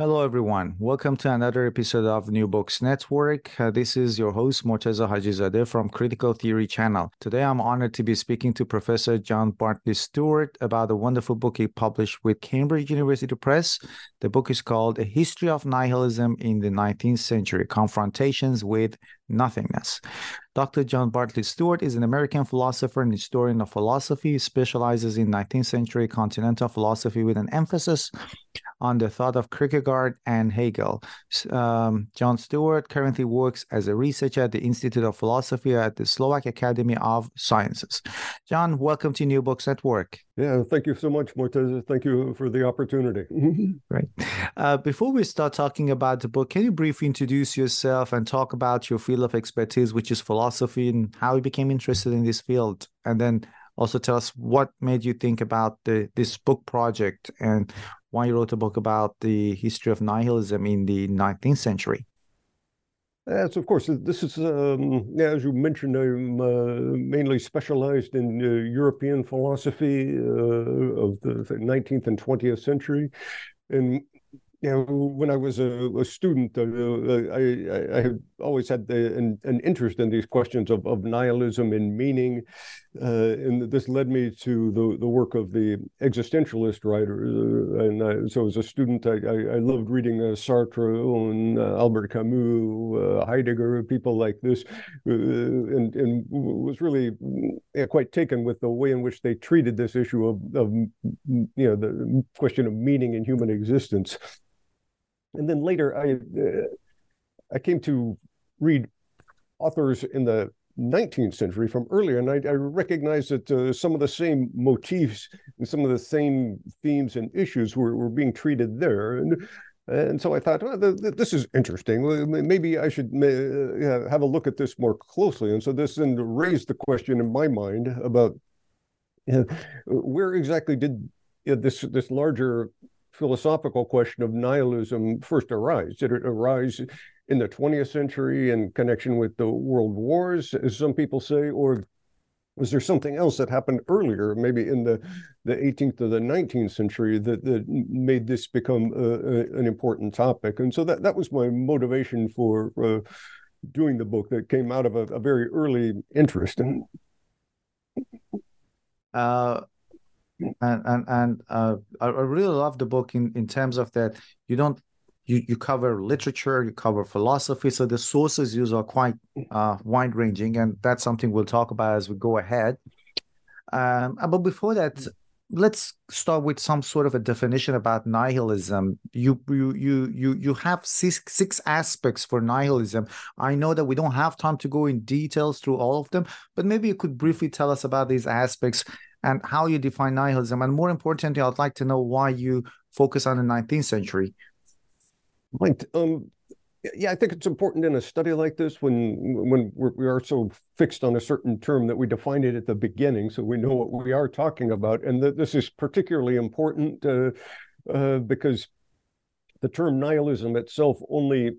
Hello, everyone. Welcome to another episode of New Books Network. Uh, this is your host, Morteza Hajizadeh from Critical Theory Channel. Today, I'm honored to be speaking to Professor Jon Bartley Stewart about a wonderful book he published with Cambridge University Press. The book is called A History of Nihilism in the 19th Century Confrontations with Nothingness. Dr. Jon Bartley Stewart is an American philosopher and historian of philosophy. He specializes in 19th century continental philosophy with an emphasis on the thought of Kierkegaard and Hegel. Um, Jon Stewart currently works as a researcher at the Institute of Philosophy at the Slovak Academy of Sciences. Jon, welcome to New Books Network. Yeah, thank you so much, Mortez. Thank you for the opportunity. Right. Uh, before we start talking about the book, can you briefly introduce yourself and talk about your field of expertise, which is philosophy, and how you became interested in this field? And then also tell us what made you think about the this book project and why you wrote a book about the history of nihilism in the 19th century. Yes, of course. This is, um, yeah, as you mentioned, I'm uh, mainly specialized in uh, European philosophy uh, of the 19th and 20th century. And you know, when I was a, a student, uh, I, I, had always had the, an, an, interest in these questions of, of nihilism and meaning. Uh, and this led me to the, the work of the existentialist writers. Uh, and I, so as a student, I, I, loved reading uh, Sartre and uh, Albert Camus, uh, Heidegger, people like this, and, and was really quite taken with the way in which they treated this issue of, of you know, the question of meaning in human existence and then later I uh, I came to read authors in the 19th century from earlier, and I, I recognized that uh, some of the same motifs and some of the same themes and issues were, were being treated there. And and so I thought, well, this is interesting. Maybe I should uh, have a look at this more closely. And so this then raised the question in my mind about you know, where exactly did you know, this this larger philosophical question of nihilism first arise? Did it arise in the 20th century in connection with the world wars, as some people say, or was there something else that happened earlier, maybe in the, the 18th or the 19th century, that, that made this become a, a, an important topic? And so that, that was my motivation for uh, doing the book that came out of a, a very early interest. Uh, and and and uh, I, really love the book in in terms of that you don't you you cover literature, you cover philosophy, so the sources used are quite uh, wide ranging, and that's something we'll talk about as we go ahead. Um, uh, but before that, let's start with some sort of a definition about nihilism. You you you you you have six six aspects for nihilism. I know that we don't have time to go in details through all of them, but maybe you could briefly tell us about these aspects and how you define nihilism. And more importantly, I'd like to know why you focus on the 19th century. Right. Um, yeah, I think it's important in a study like this when when we're, we are so fixed on a certain term that we define it at the beginning, so we know what we are talking about. And that this is particularly important uh, uh, because the term nihilism itself only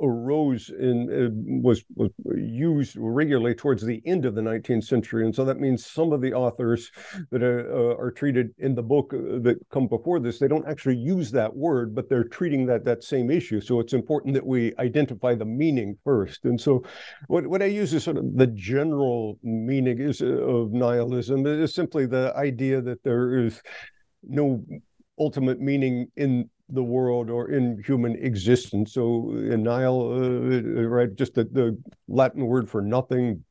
arose and uh, was, was used regularly towards the end of the 19th century. And so that means some of the authors that are, uh, are treated in the book uh, that come before this, they don't actually use that word, but they're treating that, that same issue. So it's important that we identify the meaning first. And so what, what I use is sort of the general meaning is of nihilism is simply the idea that there is no ultimate meaning in the world or in human existence. So nihil, uh, right, just the, the Latin word for nothing.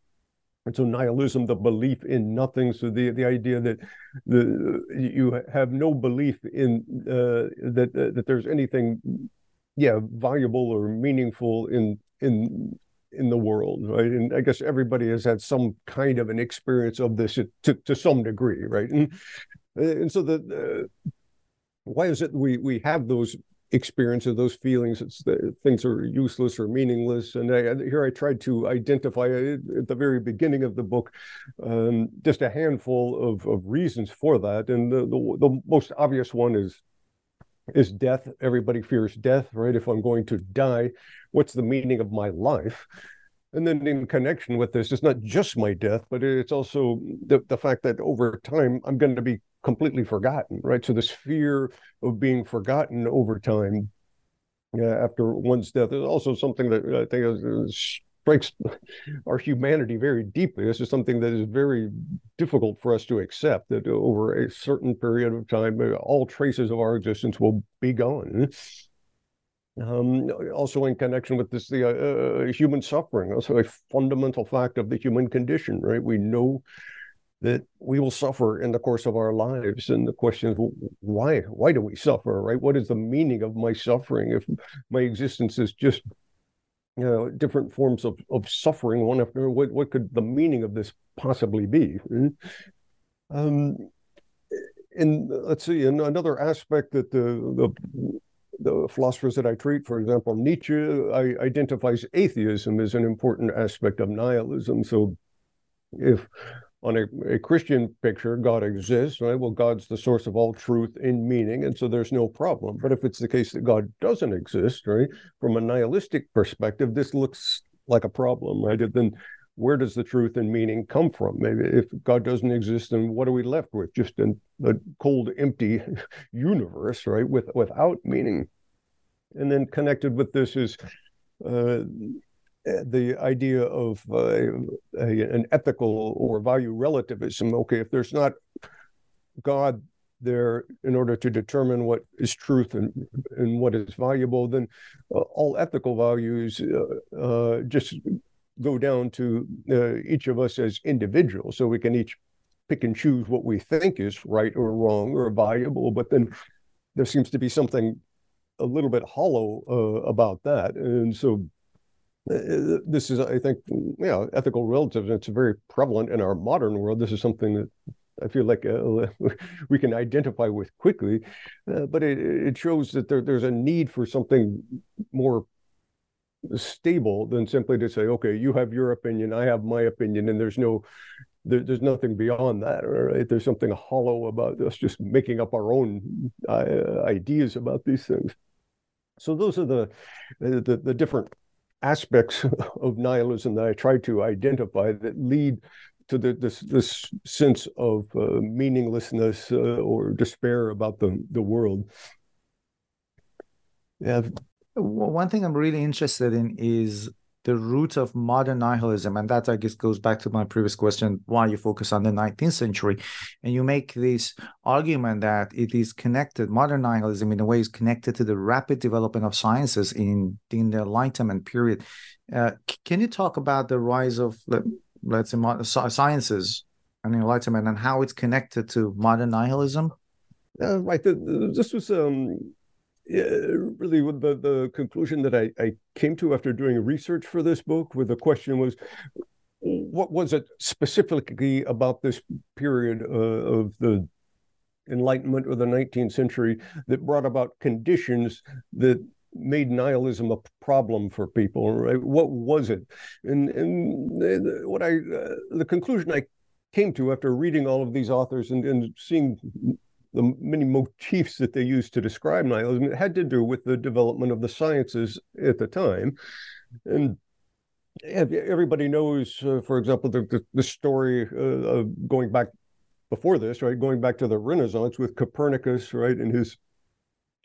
And so nihilism, the belief in nothing. So the, the idea that the you have no belief in uh, that uh, that there's anything, yeah, valuable or meaningful in in in the world, right? And I guess everybody has had some kind of an experience of this to to some degree, right? And and so the why is it we we have those experiences, those feelings? It's the, things are useless or meaningless. And I, here I tried to identify at the very beginning of the book um, just a handful of, of reasons for that. And the, the, the most obvious one is is death. Everybody fears death, right? If I'm going to die, what's the meaning of my life? And then in connection with this, it's not just my death, but it's also the, the fact that over time I'm going to be completely forgotten, right? So this fear of being forgotten over time after one's death is also something that I think is, is strikes our humanity very deeply. This is something that is very difficult for us to accept that over a certain period of time, all traces of our existence will be gone. Um, also, in connection with this, the uh, uh, human suffering, also a fundamental fact of the human condition, right? We know that we will suffer in the course of our lives, and the question is, why? Why do we suffer, right? What is the meaning of my suffering if my existence is just you know, different forms of, of suffering one after what what could the meaning of this possibly be hmm? um and let's see and another aspect that the the the philosophers that I treat, for example, Nietzsche I, identifies atheism as an important aspect of nihilism. So, if on a, a, Christian picture, God exists, right? Well, God's the source of all truth and meaning, and so there's no problem. But if it's the case that God doesn't exist, right, from a nihilistic perspective, this looks like a problem, right? Then where does the truth and meaning come from? Maybe if God doesn't exist, then what are we left with? Just a, a cold, empty universe, right? With without meaning. And then connected with this is uh, the idea of uh, a, an ethical or value relativism. Okay, if there's not God there in order to determine what is truth and, and what is valuable, then uh, all ethical values uh, uh just go down to uh, each of us as individuals. So we can each pick and choose what we think is right or wrong or valuable, but then there seems to be something a little bit hollow uh, about that. And so uh, this is, I think, yeah, ethical relativism. It's very prevalent in our modern world. This is something that I feel like uh, we can identify with quickly, uh, but it, it shows that there, there's a need for something more stable than simply to say, okay, you have your opinion, I have my opinion, and there's no, there, there's nothing beyond that. Right? There's something hollow about us just making up our own uh, ideas about these things. So those are the, the the different aspects of nihilism that I try to identify that lead to the, this this sense of uh, meaninglessness uh, or despair about the the world. Yeah, one thing I'm really interested in is the root of modern nihilism. And that, I guess, goes back to my previous question why you focus on the 19th century. And you make this argument that it is connected, modern nihilism, in a way, is connected to the rapid development of sciences in, in the Enlightenment period. Uh, can you talk about the rise of, let's say, modern sciences and Enlightenment and how it's connected to modern nihilism? Uh, right. The, this was um, really the, the conclusion that I, I came to after doing research for this book where the question was what was it specifically about this period uh, of the enlightenment or the 19th century that brought about conditions that made nihilism a problem for people right? What was it? And and what i uh, the conclusion i came to after reading all of these authors and, and seeing the many motifs that they used to describe nihilism it had to do with the development of the sciences at the time. And everybody knows, uh, for example, the, the, the story uh, going back before this, right? Going back to the Renaissance with Copernicus, right? And his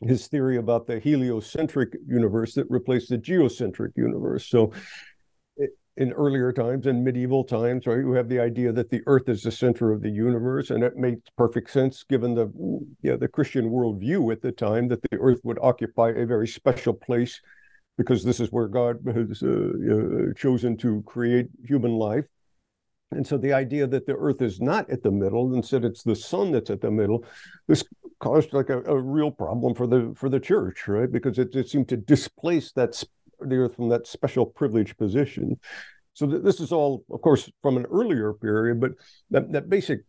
his theory about the heliocentric universe that replaced the geocentric universe. So in earlier times, in medieval times, right? We have the idea that the Earth is the center of the universe, and it makes perfect sense given the yeah, the Christian worldview at the time that the Earth would occupy a very special place because this is where God has uh, chosen to create human life. And so the idea that the Earth is not at the middle, instead it's the sun that's at the middle, this caused like a, a real problem for the for the church, right? Because it, it seemed to displace that the earth from that special privileged position. So th- this is all, of course, from an earlier period, but that, that basic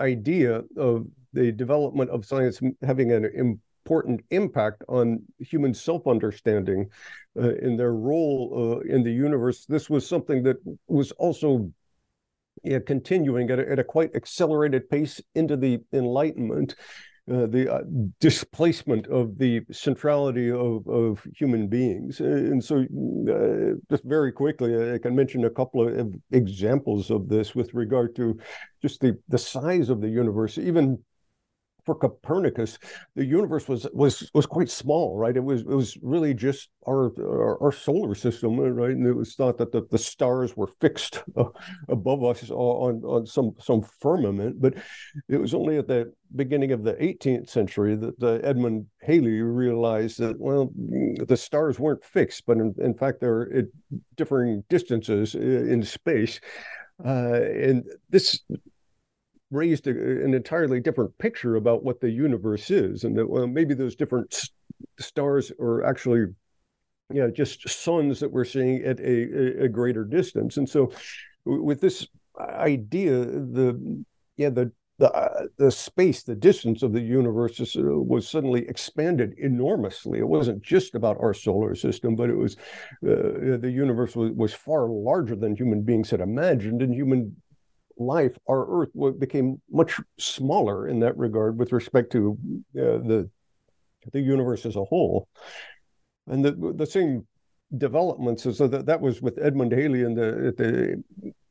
idea of the development of science having an important impact on human self-understanding uh, in their role uh, in the universe. This was something that was also yeah, continuing at a, at a quite accelerated pace into the Enlightenment. Uh, the uh, displacement of the centrality of, of human beings. And so, uh, just very quickly, I can mention a couple of examples of this with regard to just the, the size of the universe. Even for Copernicus, the universe was was was quite small, right? It was it was really just our our, our solar system, right? And it was thought that the, the stars were fixed uh, above us on on some some firmament, but it was only at the beginning of the 18th century that the Edmund Halley realized that well, the stars weren't fixed, but in, in fact they're at differing distances in space. Uh, and this raised a, an entirely different picture about what the universe is, and that well, maybe those different stars are actually, you know, just suns that we're seeing at a, a greater distance. And so, with this idea, the yeah the the uh, the space, the distance of the universe is, uh, was suddenly expanded enormously. It wasn't just about our solar system, but it was uh, the universe was, was far larger than human beings had imagined, and human life, our Earth became much smaller in that regard with respect to uh, the the universe as a whole. And the the same developments so that that was with Edmund Halley in the at the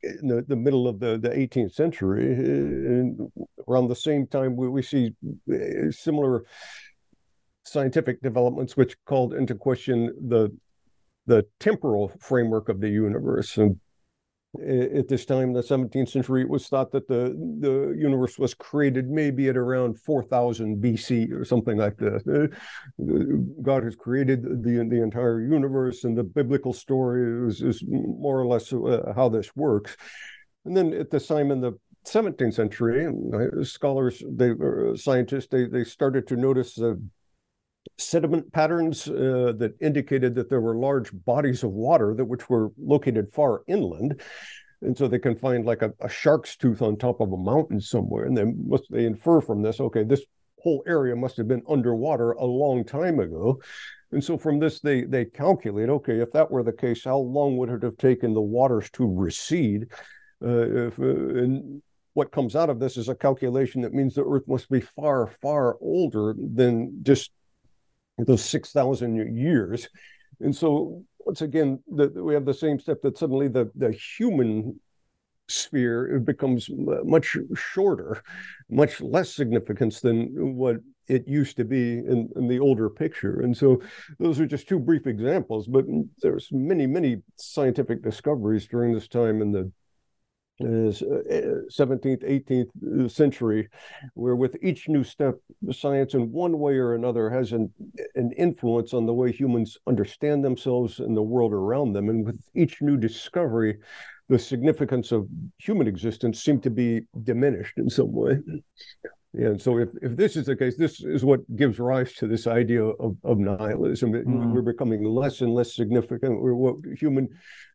in the, the middle of the, the 18th century. And around the same time, we, we see uh, similar scientific developments which called into question the the temporal framework of the universe. And at this time in the 17th century, it was thought that the, the universe was created maybe at around 4000 BC or something like that. God has created the, the entire universe, and the biblical story is, is more or less uh, how this works. And then at this time in the 17th century, scholars, they, uh, scientists, they, they started to notice the sediment patterns uh, that indicated that there were large bodies of water that which were located far inland. And so they can find like a, a, shark's tooth on top of a mountain somewhere and then must they infer from this okay this whole area must have been underwater a long time ago. And so from this they they calculate okay if that were the case how long would it have taken the waters to recede? Uh, if, uh, and what comes out of this is a calculation that means the earth must be far far older than just those 6,000 years. And so, once again, the, we have the same step that suddenly the, the human sphere becomes much shorter, much less significance than what it used to be in, in the older picture. And so those are just two brief examples, but there's many, many scientific discoveries during this time in the 17th, uh, 18th uh, century, where with each new step, science in one way or another has an, an influence on the way humans understand themselves and the world around them. And with each new discovery, the significance of human existence seemed to be diminished in some way. And so, if, if this is the case, this is what gives rise to this idea of, of nihilism. Mm. We're becoming less and less significant. We're what human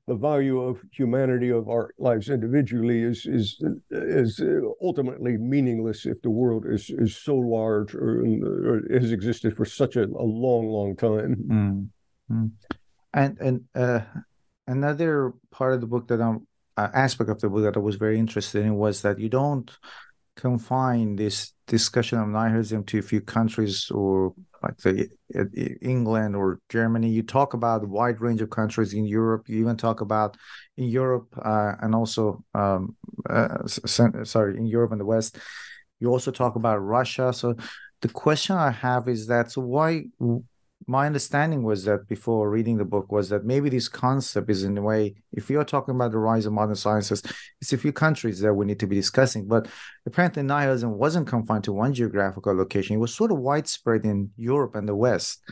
the value of humanity of our lives individually is is is ultimately meaningless if the world is is so large or, or has existed for such a, a long long time mm. Mm. and and uh, another part of the book that i'm uh, aspect of the book that i was very interested in was that you don't confine this discussion of nihilism to a few countries or like the England or Germany. You talk about a wide range of countries in Europe. You even talk about in Europe uh, and also um, uh, sorry in Europe and the West. You also talk about Russia. So the question I have is that so why my understanding was that before reading the book was that maybe this concept is in a way if you're talking about the rise of modern sciences it's a few countries that we need to be discussing but apparently nihilism wasn't confined to one geographical location. It was sort of widespread in europe and the west.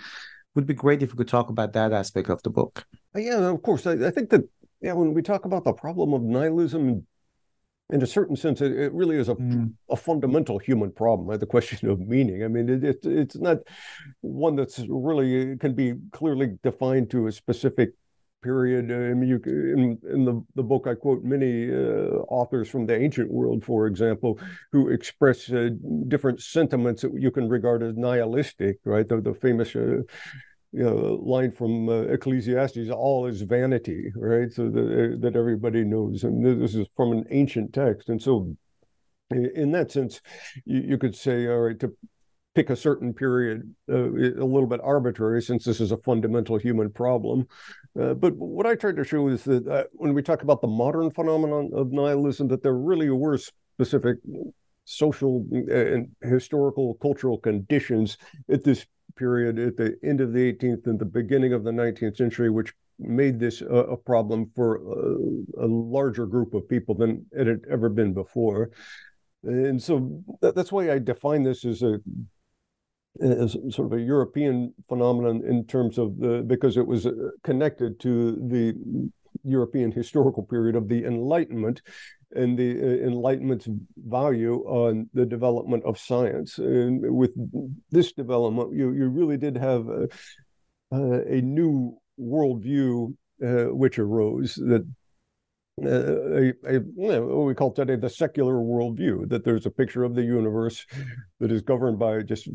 Would be great if we could talk about that aspect of the book. Uh, yeah of course. I, I think that yeah when we talk about the problem of nihilism in a certain sense, it, it really is a, mm. a fundamental human problem. The question of meaning. I mean, it, it, it's not one that's really can be clearly defined to a specific period. I mean, you in in the the book I quote many uh, authors from the ancient world, for example, who express uh, different sentiments that you can regard as nihilistic. Right, the the famous. Uh, you know, line from uh, Ecclesiastes, all is vanity, right? So that, that everybody knows. And this is from an ancient text. And so, in that sense, you, you could say, all right, to pick a certain period, uh, a little bit arbitrary since this is a fundamental human problem. Uh, but what I tried to show is that uh, when we talk about the modern phenomenon of nihilism, that there really were specific social uh, and historical cultural conditions at this period at the end of the 18th and the beginning of the 19th century, which made this a, a problem for a, a, larger group of people than it had ever been before. And so that, that's why I define this as a as sort of a European phenomenon in terms of the because it was uh, connected to the European historical period of the Enlightenment and the uh, Enlightenment's value on the development of science. And with this development, you you really did have a, a new worldview uh, which arose that uh, a, a you know, what we call today the secular worldview that there's a picture of the universe that is governed by just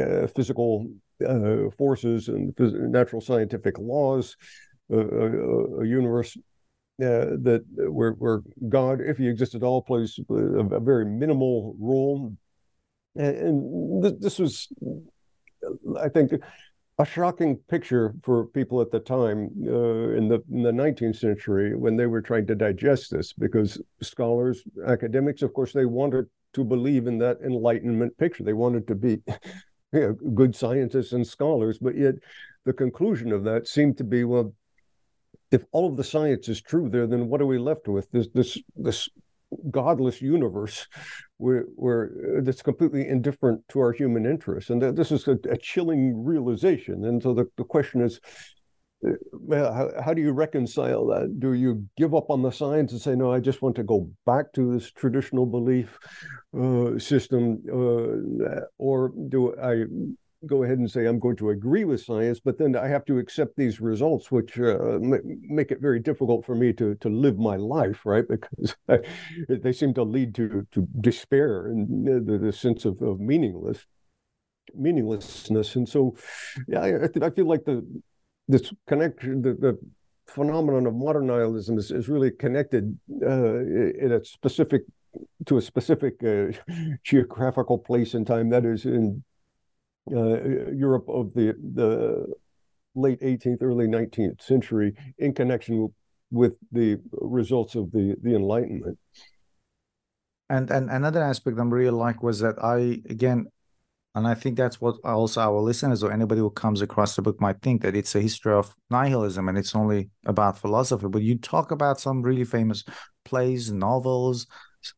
uh, physical uh, forces and natural scientific laws, uh, uh, a universe uh, that where, where God, if he exists at all, plays a, a very minimal role. And, and th- this was, I think, a shocking picture for people at the time uh, in the in the 19th century when they were trying to digest this because scholars academics of course they wanted to believe in that enlightenment picture they wanted to be you know, good scientists and scholars but yet the conclusion of that seemed to be well if all of the science is true there then what are we left with this this this godless universe where, where uh, that's completely indifferent to our human interests. And this is a, a chilling realization. And so the, the question is, uh, how, how, do you reconcile that? Do you give up on the science and say, no, I just want to go back to this traditional belief uh, system? Uh, or do I go ahead and say I'm going to agree with science, but then I have to accept these results, which uh, make it very difficult for me to to live my life, right? Because I, they seem to lead to to despair and the, the sense of, of meaningless meaninglessness. And so, yeah, I, I feel like the this connection, the, the phenomenon of modern nihilism is, is really connected uh, in a specific to a specific uh, geographical place and time that is in Europe of the the late 18th, early 19th century in connection with the results of the the Enlightenment. And and another aspect I'm really like was that I again, and I think that's what also our listeners or anybody who comes across the book might think that it's a history of nihilism and it's only about philosophy. But you talk about some really famous plays, novels.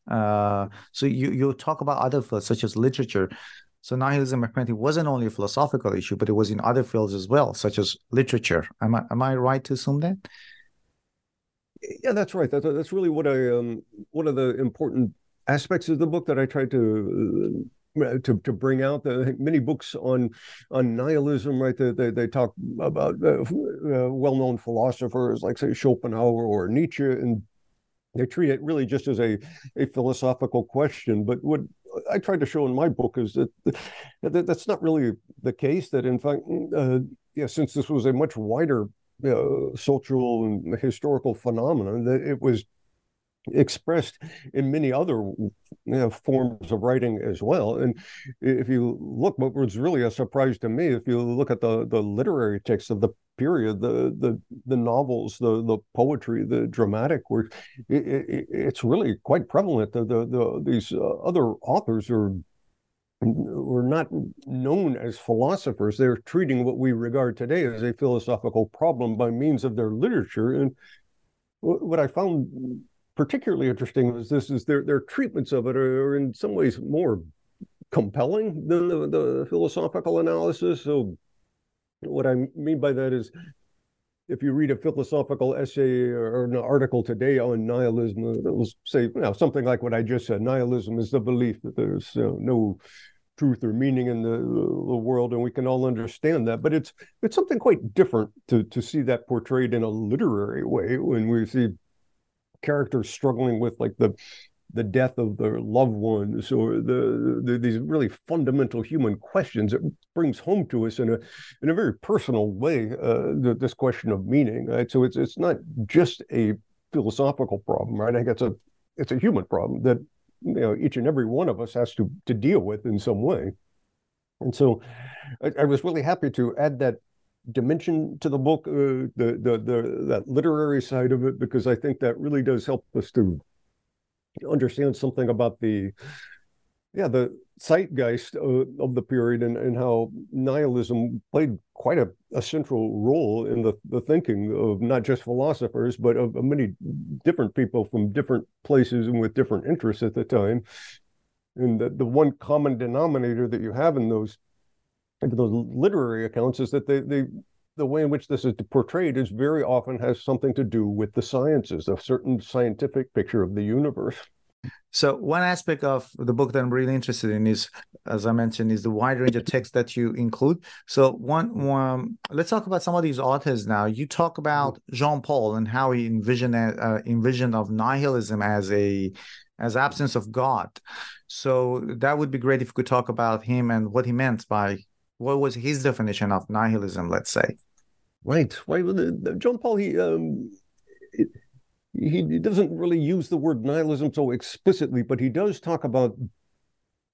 Uh, so you you talk about other such as literature. So nihilism apparently wasn't only a philosophical issue, but it was in other fields as well, such as literature. Am I am I right to assume that? Yeah, that's right. That's, that's really what I um one of the important aspects of the book that I tried to uh, to to bring out. The many books on on nihilism, right? They they, they talk about uh, uh, well known philosophers like say Schopenhauer or Nietzsche, and they treat it really just as a a philosophical question. But what I tried to show in my book is that, that that's not really the case. That in fact, uh, yeah, since this was a much wider uh, social and historical phenomenon, that it was expressed in many other you know, forms of writing as well. And if you look, what was really a surprise to me, if you look at the the literary texts of the period, the the the novels, the the poetry, the dramatic work, it, it, it's really quite prevalent. The the, the these uh, other authors are were not known as philosophers. They're treating what we regard today as a philosophical problem by means of their literature. And what I found particularly interesting was this is their their treatments of it are, in some ways more compelling than the, the philosophical analysis. So what I mean by that is if you read a philosophical essay or an article today on nihilism, it will say you know, something like what I just said. Nihilism is the belief that there's uh, no truth or meaning in the, the world, and we can all understand that. But it's it's something quite different to to see that portrayed in a literary way when we see characters struggling with like the the death of their loved ones or the, the, these really fundamental human questions it brings home to us in a in a very personal way uh, the, this question of meaning right? So it's it's not just a philosophical problem right? I think it's a it's a human problem that you know each and every one of us has to to deal with in some way. And so I, I was really happy to add that dimension to the book uh, the, the the that literary side of it because i think that really does help us to understand something about the yeah the zeitgeist uh, of the period and, and how nihilism played quite a, a central role in the, the thinking of not just philosophers but of, of, many different people from different places and with different interests at the time. And the, the one common denominator that you have in those those literary accounts is that they, they the way in which this is portrayed is very often has something to do with the sciences, a certain scientific picture of the universe. So one aspect of the book that I'm really interested in is, as I mentioned, is the wide range of texts that you include. So one, one let's talk about some of these authors now. You talk about Jean Paul and how he envisioned uh, envisioned of nihilism as a as absence of God. So that would be great if you could talk about him and what he meant by what was his definition of nihilism, let's say. Right. Right. Jean Paul, he um, he, doesn't really use the word nihilism so explicitly, but he does talk about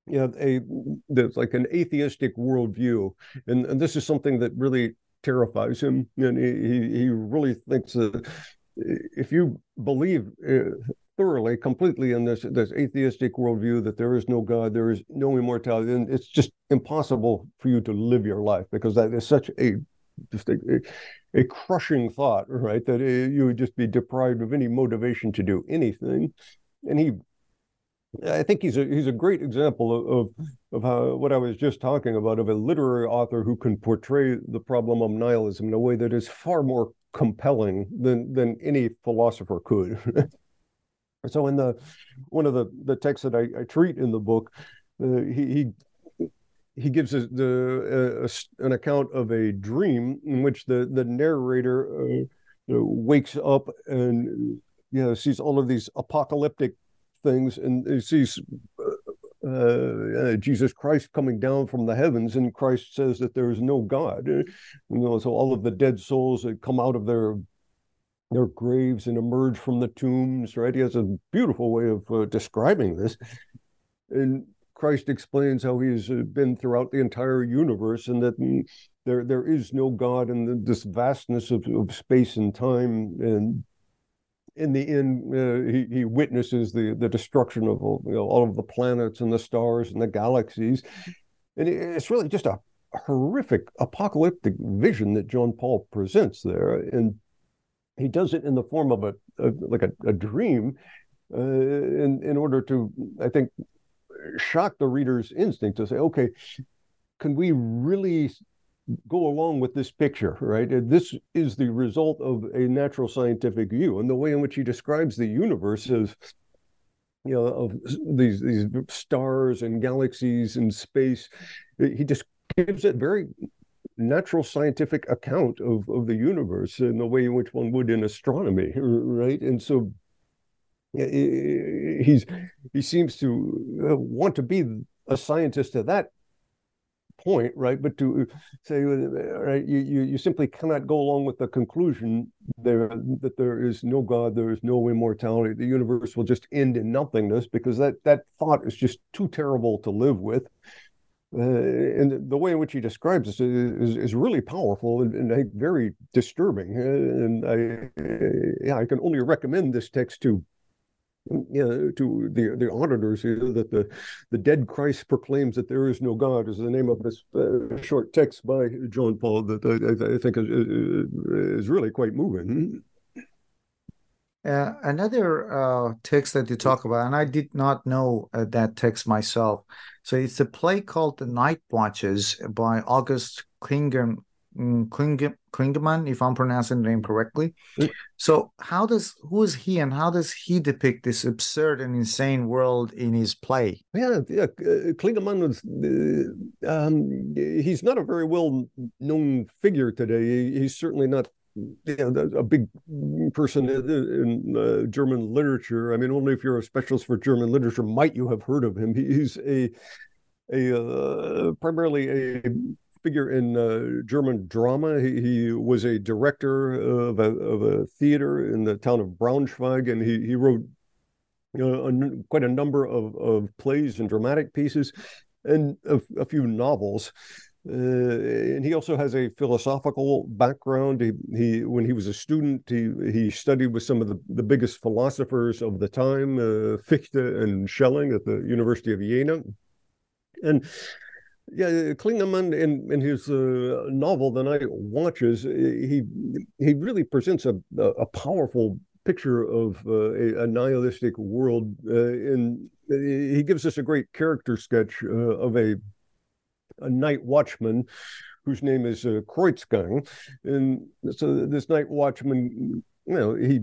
you know, a there's like an atheistic worldview, and, and this is something that really terrifies him, and he he really thinks that if you believe uh, thoroughly, completely in this this atheistic worldview that there is no God, there is no immortality, and it's just impossible for you to live your life because that is such a just a, a, crushing thought, right? That uh, you would just be deprived of any motivation to do anything. And he, I think he's a he's a great example of, of of how what I was just talking about of a literary author who can portray the problem of nihilism in a way that is far more compelling than than any philosopher could. so in the one of the the texts that I, I treat in the book, uh, he, he he gives us the uh, an account of a dream in which the the narrator uh, wakes up and you know sees all of these apocalyptic things and he sees uh, uh, Jesus Christ coming down from the heavens, and Christ says that there is no God. You know, so all of the dead souls that come out of their their graves and emerge from the tombs. Right? He has a beautiful way of uh, describing this, and Christ explains how he's been throughout the entire universe and that mm, there there is no God in this vastness of, of space and time. And in the end, uh, he, he witnesses the, the destruction of you know, all of the planets and the stars and the galaxies. And it's really just a horrific apocalyptic vision that Jean Paul presents there. And he does it in the form of a, a like a, a dream uh, in, in order to, I think, shock the reader's instinct to say, okay, can we really go along with this picture, right? This is the result of a natural scientific view. And the way in which he describes the universe is, you know, of these these stars and galaxies and space, he just gives it very natural scientific account of, of the universe in the way in which one would in astronomy, right? And so he's he seems to uh, want to be a scientist at that point, right? But to say, right, you, you, you simply cannot go along with the conclusion there that there is no God, there is no immortality, the universe will just end in nothingness, because that that thought is just too terrible to live with. Uh, and the way in which he describes this is, is really powerful and, and very disturbing. Uh, and I, yeah, I can only recommend this text to you know, to the the auditors here that the the dead Christ proclaims that there is no God is the name of this uh, short text by Jean Paul that I, I think is, is really quite moving. Uh, another uh, text that you talk about, and I did not know uh, that text myself. So it's a play called The Night Watches by August Klingen mm, Kling- Klingman, if I'm pronouncing the name correctly. So, how does who is he, and how does he depict this absurd and insane world in his play? Yeah, yeah. Uh, Klingemann was. Uh, um, he's not a very well known figure today. He's certainly not you know, a big person in, uh, German literature. I mean, only if you're a specialist for German literature might you have heard of him. He's a a uh, primarily a figure in uh, German drama. He, he, was a director of a, of a theater in the town of Braunschweig, and he he wrote uh, a, quite a number of, of plays and dramatic pieces, and a, a few novels. Uh, and he also has a philosophical background. He, he, when he was a student, he he studied with some of the, the biggest philosophers of the time, uh, Fichte and Schelling at the University of Jena. And yeah, Klingemann in, in his uh, novel *The Night Watches*, he he really presents a a powerful picture of uh, a, a, nihilistic world. Uh, in he gives us a great character sketch uh, of a a night watchman whose name is uh, Kreuzgang. And so this night watchman, you know, he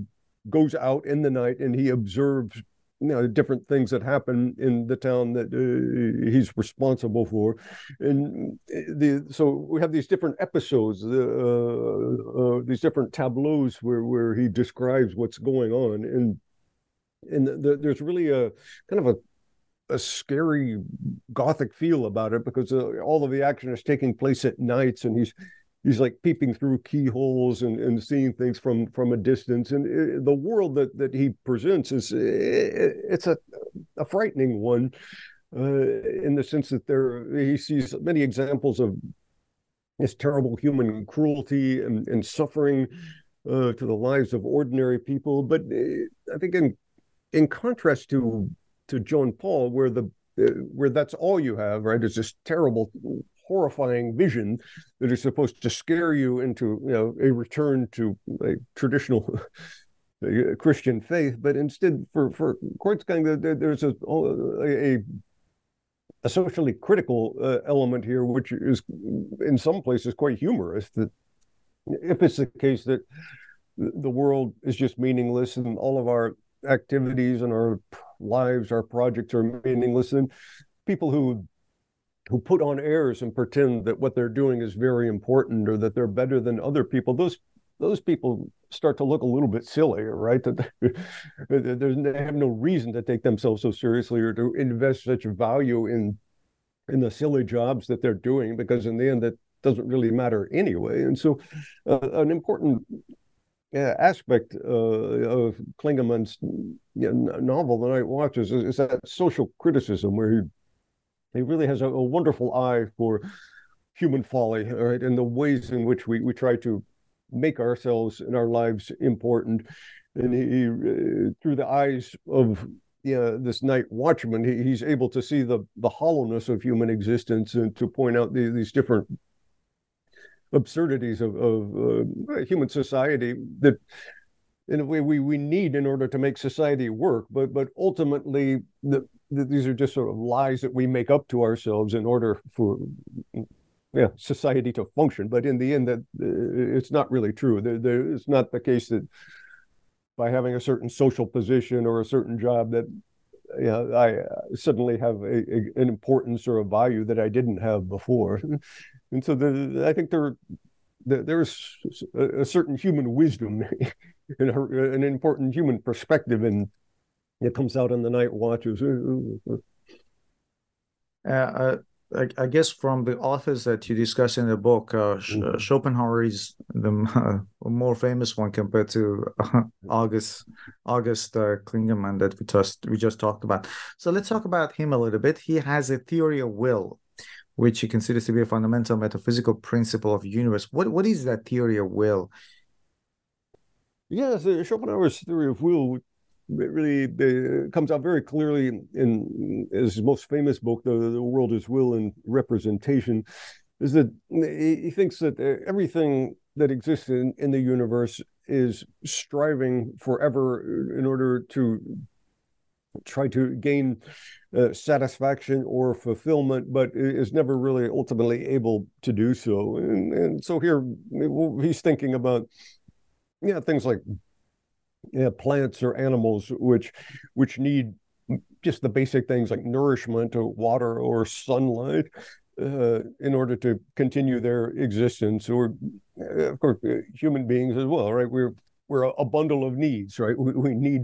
goes out in the night and he observes you know different things that happen in the town that uh, he's responsible for and the so we have these different episodes uh, uh, these different tableaus where where he describes what's going on and and the, there's really a kind of a a scary gothic feel about it because uh, all of the action is taking place at nights and he's he's like peeping through keyholes and, and seeing things from from a distance. And it, uh, the world that that he presents is it, uh, it's a a frightening one uh, in the sense that there he sees many examples of this terrible human cruelty and, and suffering uh, to the lives of ordinary people. But i think in in contrast to to Jean Paul, where the uh, where that's all you have, right? It's this terrible, horrifying vision that is supposed to scare you into you know a return to a traditional Christian faith, but instead, for for Kreuzgang, there's a a, a socially critical uh, element here, which is in some places quite humorous. That if it's the case that the world is just meaningless and all of our activities and our lives, our projects are meaningless. And people who who put on airs and pretend that what they're doing is very important or that they're better than other people, those those people start to look a little bit silly, right? That they have no reason to take themselves so seriously or to invest such value in in the silly jobs that they're doing, because in the end, that doesn't really matter anyway. And so, uh, an important aspect uh, of Klingemann's novel, The Night Watches, is, is, that social criticism where he he really has a, a, wonderful eye for human folly, right, and the ways in which we, we try to make ourselves and our lives important. And he, he uh, through the eyes of yeah, this night watchman, he, he's able to see the the hollowness of human existence and to point out the, these different absurdities of, of uh, human society that in a way we, we need in order to make society work. But but ultimately the, the, these are just sort of lies that we make up to ourselves in order for yeah society to function. But in the end that uh, it's not really true. There, there, it's not the case that by having a certain social position or a certain job that yeah, I suddenly have a, a, an importance or a value that I didn't have before. And so the, I think there, there's a, a certain human wisdom and an important human perspective, and it comes out in the night watches. Uh, uh, I, I, guess from the authors that you discuss in the book, uh, mm-hmm. Schopenhauer is the uh, more famous one compared to uh, August August uh, Klingemann that we just we just talked about. So let's talk about him a little bit. He has a theory of will, which he considers to be a fundamental metaphysical principle of universe. What what is that theory of will? Yes, Schopenhauer's theory of will really uh, comes out very clearly in, in his most famous book, the, the World is Will and Representation, is that he thinks that uh, everything that exists in, in the universe is striving forever in order to try to gain uh, satisfaction or fulfillment, but is never really ultimately able to do so. And, and so here he's thinking about yeah things like yeah, plants or animals which which need just the basic things like nourishment or water or sunlight uh, in order to continue their existence or uh, of course uh, human beings as well right we're we're a, bundle of needs, right? We, we need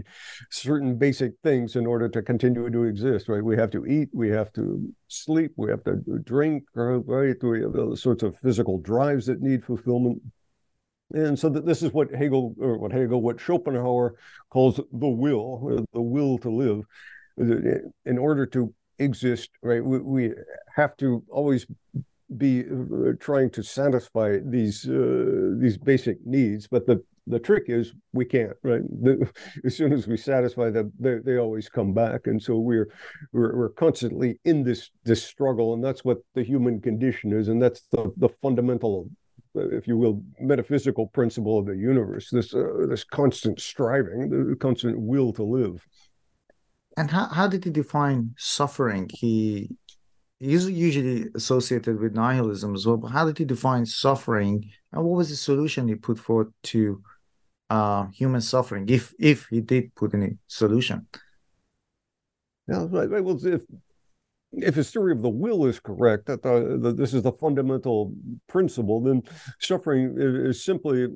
certain basic things in order to continue to exist, right? We have to eat, we have to sleep, we have to drink, right? We have all sorts of physical drives that need fulfillment. And so that this is what Hegel, or what Hegel, what Schopenhauer calls the will, uh, the will to live. Uh, in order to exist, right, we, we have to always be uh, trying to satisfy these uh, these basic needs, but the the trick is we can't right? The, as soon as we satisfy them they, they always come back. And so we're, we're we're constantly in this this struggle and that's what the human condition is and that's the the fundamental if you will metaphysical principle of the universe this uh, this constant striving the constant will to live. And how, how did he define suffering? He he's usually associated with nihilism as well but how did he define suffering and what was the solution he put forth to uh, human suffering if if he did put any solution. Yeah, right. Well, if if his theory of the will is correct, that the, this is the fundamental principle, then suffering is simply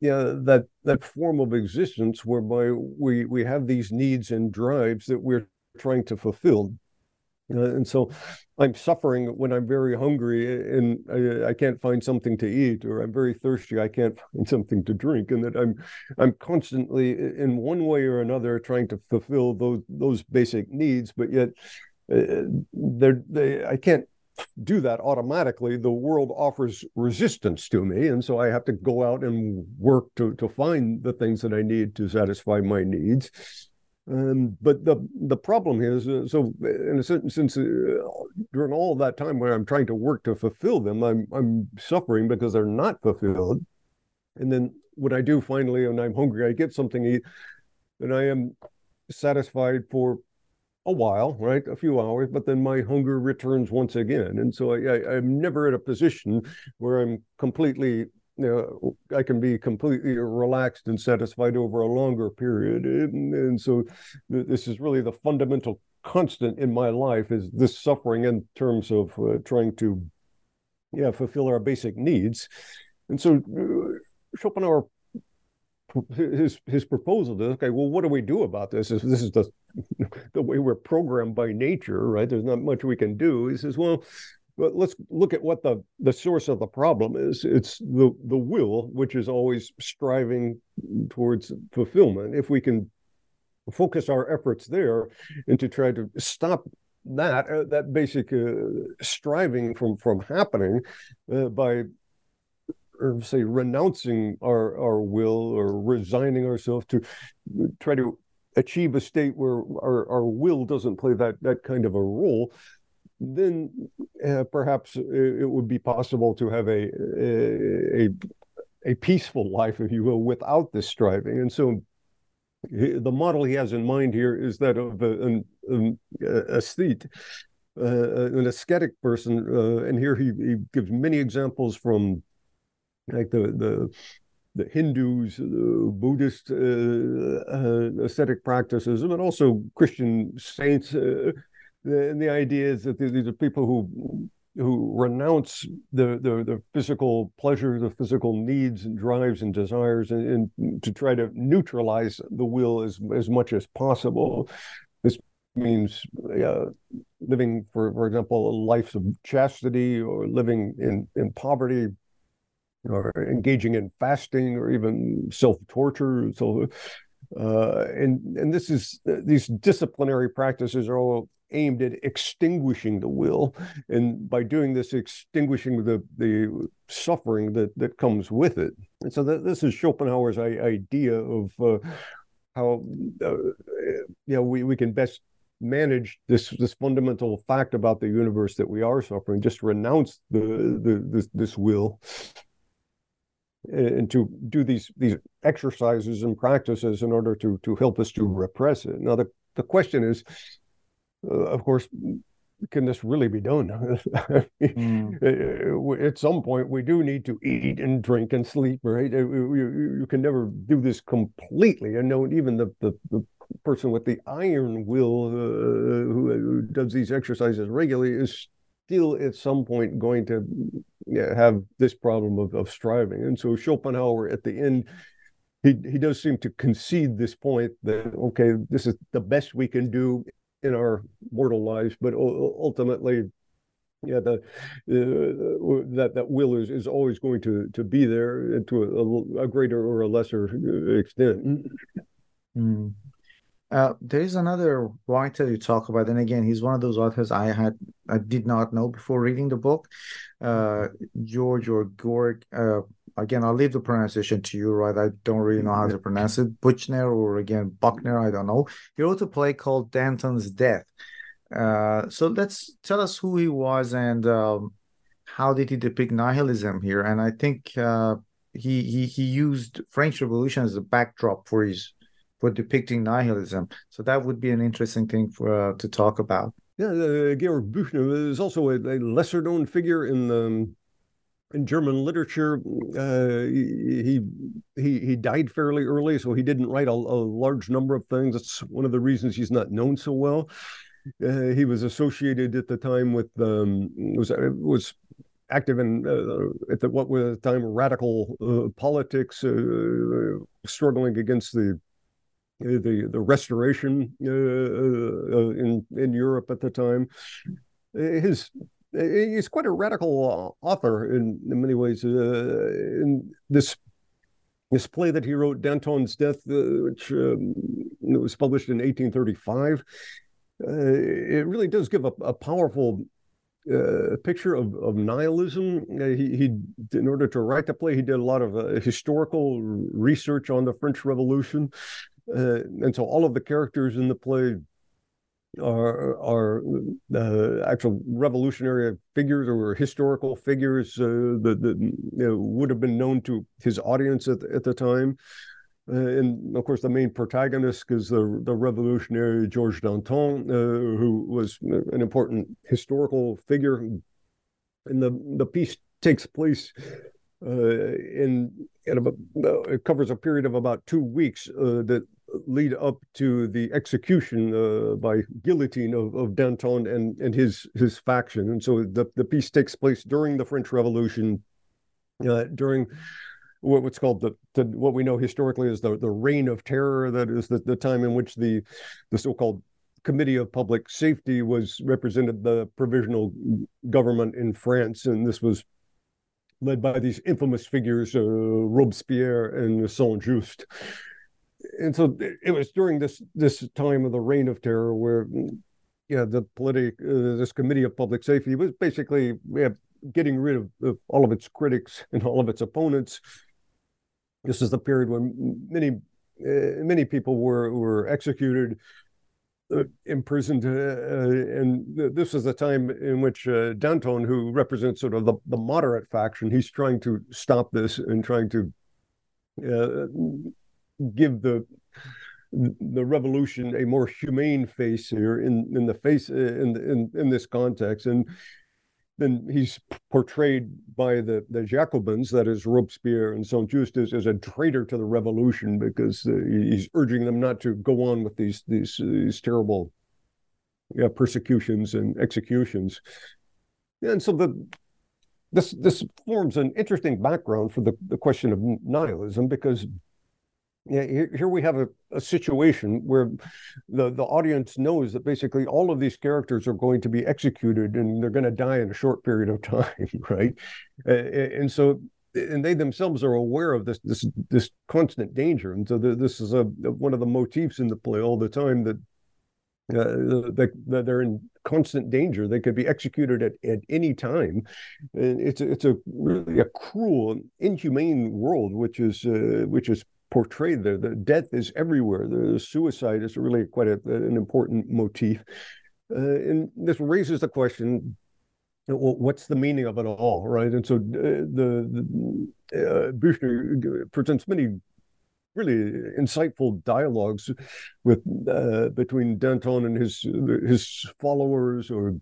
yeah that that form of existence whereby we we have these needs and drives that we're trying to fulfill. And so I'm suffering when I'm very hungry and I, I, can't find something to eat, or I'm very thirsty, I can't find something to drink, and that I'm I'm constantly in one way or another trying to fulfill those those basic needs, but yet uh, they I can't do that automatically. The world offers resistance to me, and so I have to go out and work to to find the things that I need to satisfy my needs. Um, but the the problem is, uh, so in a certain sense, uh, during all that time when I'm trying to work to fulfill them, I'm I'm suffering because they're not fulfilled. And then when I do finally, and I'm hungry, I get something to eat, and I am satisfied for a while, right, a few hours, but then my hunger returns once again, and so I, I I'm never in a position where I'm completely you know, I can be completely relaxed and satisfied over a longer period. And, and so this is really the fundamental constant in my life is this suffering in terms of uh, trying to, yeah, fulfill our basic needs. And so uh, Schopenhauer his his proposal is okay well what do we do about this is this is the the way we're programmed by nature right there's not much we can do he says well but let's look at what the, the source of the problem is. It's the, the will, which is always striving towards fulfillment. If we can focus our efforts there and to try to stop that uh, that basic uh, striving from from happening uh, by or say renouncing our our will or resigning ourselves to try to achieve a state where our, our will doesn't play that that kind of a role then uh, perhaps it would be possible to have a, a, a peaceful life, if you will, without this striving. And so the model he has in mind here is that of an, an aesthete, uh, an ascetic person. Uh, and here he, he gives many examples from like the, the the Hindus, the Buddhist uh, uh, ascetic practices, but also Christian saints uh, the, and the idea is that these are people who who renounce the, the, the physical pleasures, the physical needs and drives and desires, and, and, to try to neutralize the will as as much as possible. This means uh, living, for for example, lives of chastity, or living in in poverty, or engaging in fasting, or even self torture. So. Uh, and and this is these disciplinary practices are all aimed at extinguishing the will, and by doing this, extinguishing the the suffering that that comes with it. And so that, this is Schopenhauer's idea of uh, how uh, you know we we can best manage this this fundamental fact about the universe that we are suffering. Just renounce the the this, this will and to do these these exercises and practices in order to to help us to repress it. Now the the question is, of course, can this really be done? mm. At some point, we do need to eat and drink and sleep, right? You, you can never do this completely. And no, even the, the, the person with the iron will, uh, who, who, does these exercises regularly, is still at some point going to yeah, have this problem of, of striving. And so Schopenhauer at the end he he does seem to concede this point that okay, this is the best we can do in our mortal lives, but ultimately, yeah, the uh, that that will is, is always going to to be there to a, a greater or a lesser extent. Mm. Uh, there is another writer you talk about, and again, he's one of those authors I had I did not know before reading the book. Uh, George or Gorg. Again, I'll leave the pronunciation to you, right? I don't really know how to pronounce it. Buchner or again Buckner, I don't know. He wrote a play called Danton's Death. Uh, so let's tell us who he was and um, how did he depict nihilism here. And I think uh, he he he used French Revolution as a backdrop for his for depicting nihilism. So that would be an interesting thing for uh, to talk about. Yeah, uh, Georg Büchner is also a, a lesser known figure in the in German literature. Uh, he he he died fairly early, so he didn't write a, a, large number of things. That's one of the reasons he's not known so well. Uh, he was associated at the time with um, was was active in uh, at the, what was at the time radical uh, politics, uh, struggling against the the the restoration uh, uh, in in Europe at the time. His he's quite a radical author in, in many ways. Uh, in this this play that he wrote, Danton's Death, uh, which um, was published in 1835, uh, it really does give a, a powerful uh, picture of, of nihilism. Uh, he, he, in order to write the play, he did a lot of uh, historical research on the French Revolution. Uh, and so all of the characters in the play are are uh, actual revolutionary figures or historical figures uh, that, that you know, would have been known to his audience at, at the time. Uh, and of course, the main protagonist is the the revolutionary Georges Danton, uh, who was an important historical figure. And the the piece takes place uh, in, in about, it covers a period of about two weeks uh, that lead up to the execution uh, by guillotine of, of Danton and, and his his faction. And so the, the piece takes place during the French Revolution, uh, during what, what's called the, the what we know historically as the, the reign of terror. That is the, the time in which the the so-called Committee of Public Safety was represented the provisional government in France, and this was led by these infamous figures, uh, Robespierre and Saint-Just and so it was during this this time of the reign of terror where yeah the politic uh, this committee of public safety was basically yeah, getting rid of, of, all of its critics and all of its opponents. This is the period when many uh, many people were were executed uh, imprisoned uh, uh, and this is the time in which uh, Danton who represents sort of the, the moderate faction he's trying to stop this and trying to give the the revolution a more humane face here in in the face in in in this context and then he's portrayed by the the Jacobins, that is Robespierre and Saint Just, as, a traitor to the revolution because uh, he's urging them not to go on with these these these terrible yeah, persecutions and executions. And so the this this forms an interesting background for the, the question of nihilism because yeah, here, here we have a, a situation where the, the audience knows that basically all of these characters are going to be executed and they're going to die in a short period of time, right? and so and they themselves are aware of this this this constant danger. And so the, this is a one of the motifs in the play all the time that uh, that, that they're in constant danger. They could be executed at, at any time. And it's it's a really a cruel inhumane world which is uh, which is portrayed there. The death is everywhere. The suicide is really quite a, an important motif. Uh, and this raises the question what's the meaning of it all, right? And so uh, the, the uh, Büchner presents many really insightful dialogues with uh, between Danton and his his followers, or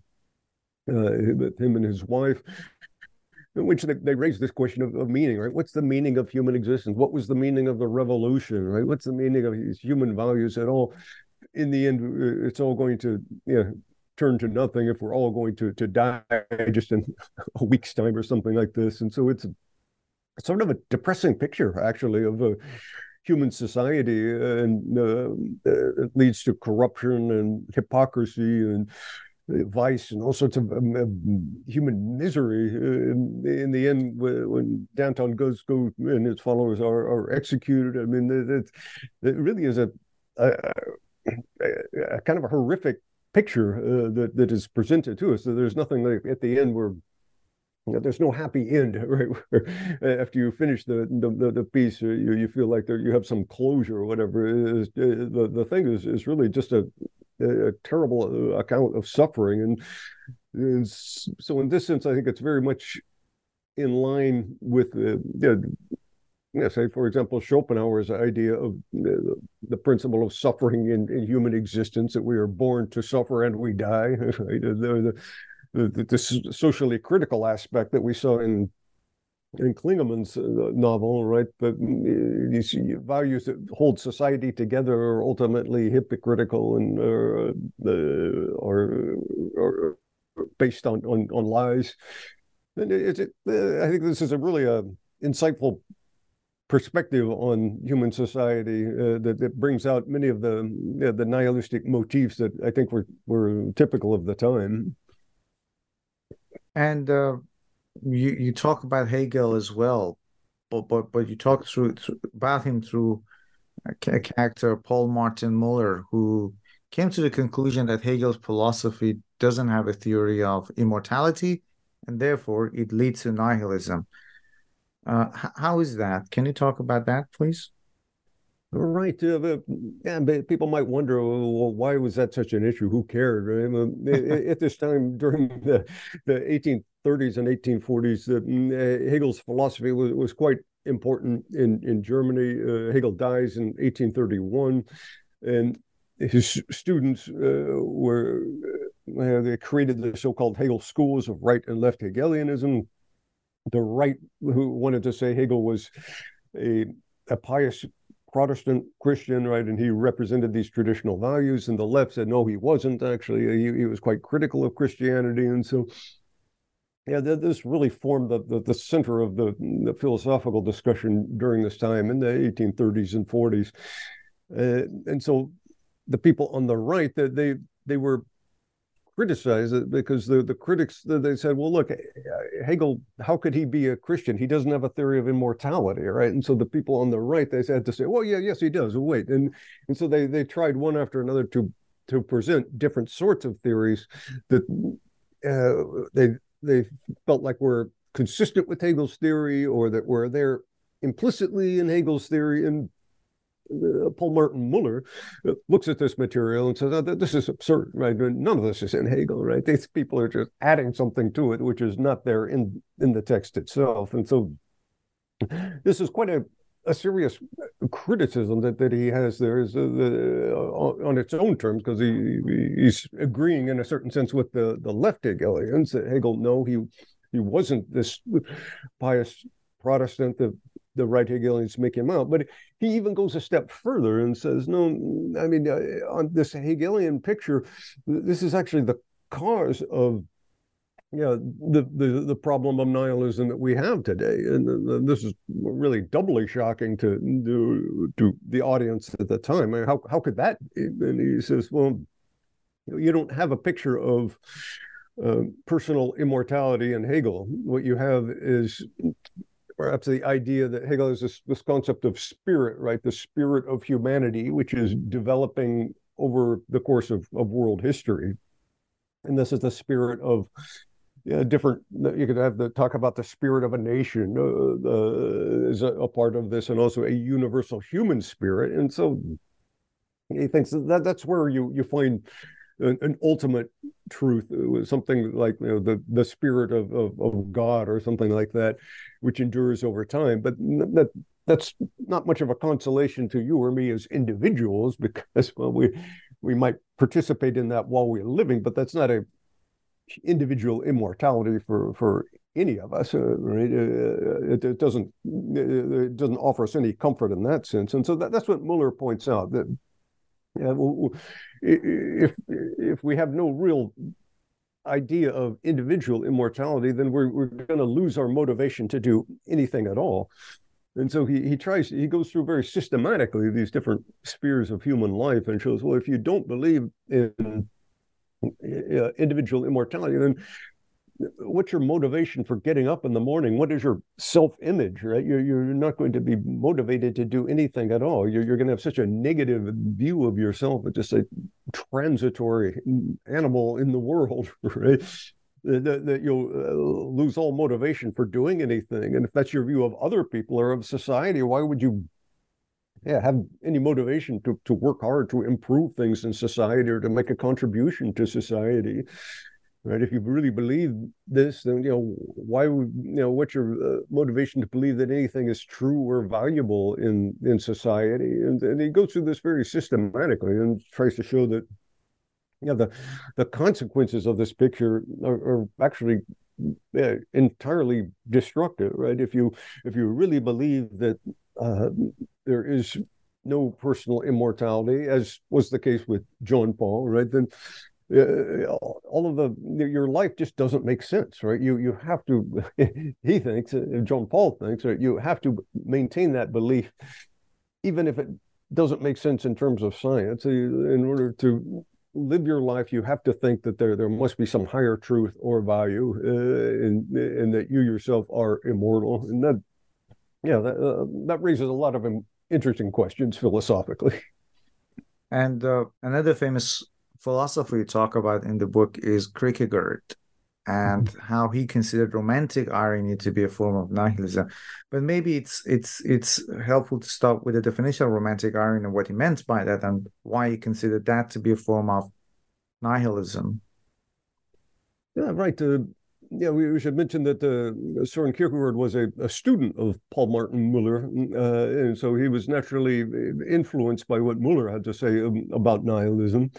uh, him and his wife, in which they, they raise this question of, of, meaning, right? What's the meaning of human existence? What was the meaning of the revolution, right? What's the meaning of these human values at all? In the end, uh, it's all going to you know, turn to nothing if we're all going to to die just in a week's time or something like this. And so it's sort of a depressing picture, actually, of a human society, and uh, uh, it leads to corruption and hypocrisy and vice and all sorts of um, human misery. In, in, the end, when Danton goes go and his followers are, are executed, I mean, it, it really is a, a, a, kind of a horrific picture uh, that that is presented to us. So there's nothing like at the end where you know, there's no happy end, right? after you finish the the, the piece, uh, you, you feel like there, you have some closure or whatever. Is, uh, the the thing is is really just a a terrible uh, account of suffering, and, and so in this sense, I think it's very much in line with the, the say, for example, Schopenhauer's idea of the, the principle of suffering in, in, human existence, that we are born to suffer and we die. Right? The, the, the, the, socially critical aspect that we saw in in Klingemann's uh, novel, right? But these values that hold society together are ultimately hypocritical and uh, are, are, based on, on, on lies. And it, it, I think this is a really a uh, insightful perspective on human society uh, that, that brings out many of the the nihilistic motifs that I think were were typical of the time. And uh, you you talk about Hegel as well, but but but you talk through, through about him through a character Paul Martin Muller, who came to the conclusion that Hegel's philosophy doesn't have a theory of immortality, and therefore it leads to nihilism. Uh, how is that? Can you talk about that, please? Right. Uh, yeah, but people might wonder, well, why was that such an issue? Who cared? At this time, during the, the 1830s and 1840s, uh, Hegel's philosophy was, was quite important in, in Germany. Uh, Hegel dies in 1831, and his students uh, were, uh, they created the so called Hegel schools of right and left Hegelianism the right who wanted to say Hegel was a, a pious Protestant Christian, right? And he represented these traditional values. And the left said, no, he wasn't actually. He, he was quite critical of Christianity. And so, yeah, this really formed the, the, the center of the, the, philosophical discussion during this time in the 1830s and 40s. Uh, and so the people on the right, that they, they were criticized because the, the critics they said well look hegel how could he be a christian? He doesn't have a theory of immortality right? And so the people on the right they had to say well yeah yes he does. Wait. And and so they they tried one after another to to present different sorts of theories that uh, they they felt like were consistent with hegel's theory or that were there implicitly in hegel's theory and uh, Paul Martin Muller uh, looks at this material and says, oh, "This is absurd, right? None of this is in Hegel, right? These people are just adding something to it which is not there in in the text itself." And so, this is quite a a serious criticism that, that he has there is uh, the, uh, on its own terms because he he's agreeing in a certain sense with the the left Hegelians that Hegel no he he wasn't this pious Protestant that the right Hegelians make him out. But he even goes a step further and says, no, I mean, uh, on this Hegelian picture, this is actually the cause of yeah, the, the the problem of nihilism that we have today, and this is really doubly shocking to to, to the audience at the time. I mean, how how could that? And he says, well, you don't have a picture of uh, personal immortality in Hegel. What you have is perhaps the idea that Hegel has this, this concept of spirit, right? The spirit of humanity, which is developing over the course of, of world history. And this is the spirit of yeah, different. You could have the talk about the spirit of a nation uh, uh, is a, a, part of this, and also a universal human spirit. And so he thinks that that's where you you find an, an ultimate truth, something like you know the the spirit of, of, of God or something like that, which endures over time. But that that's not much of a consolation to you or me as individuals because well we we might participate in that while we're living, but that's not a individual immortality for for any of us. Uh, right? Uh, it, it, doesn't it doesn't offer us any comfort in that sense, and so that, that's what Muller points out that if if we have no real idea of individual immortality, then we're we're going to lose our motivation to do anything at all. And so he he tries he goes through very systematically these different spheres of human life and shows well if you don't believe in uh, individual immortality then what's your motivation for getting up in the morning? What is your self-image, right? You're, you're not going to be motivated to do anything at all. You're, you're going to have such a negative view of yourself as just a transitory animal in the world, right? That, that you'll uh, lose all motivation for doing anything. And if that's your view of other people or of society, why would you yeah, have any motivation to, to work hard to improve things in society or to make a contribution to society right? If you really believe this, then you know why would you know what's your uh, motivation to believe that anything is true or valuable in in society? And, and he goes through this very systematically and tries to show that you know the the consequences of this picture are, are actually yeah, entirely destructive, right? If you if you really believe that uh, there is no personal immortality, as was the case with Jean Paul, right? Then uh, all of the your life just doesn't make sense right? You you have to he thinks uh, Jean Paul thinks right? You have to maintain that belief even if it doesn't make sense in terms of science. In order to live your life you have to think that there there must be some higher truth or value uh, and and that you yourself are immortal. And that yeah that, uh, that raises a lot of interesting questions philosophically and uh, another famous philosopher you talk about in the book is Kierkegaard and mm-hmm. how he considered romantic irony to be a form of nihilism. But maybe it's it's it's helpful to start with the definition of romantic irony and what he meant by that and why he considered that to be a form of nihilism. Yeah, right. Uh, yeah, we, we, should mention that uh, Soren Kierkegaard was a, a, student of Paul Martin Muller, uh, and so he was naturally influenced by what Muller had to say um, about nihilism.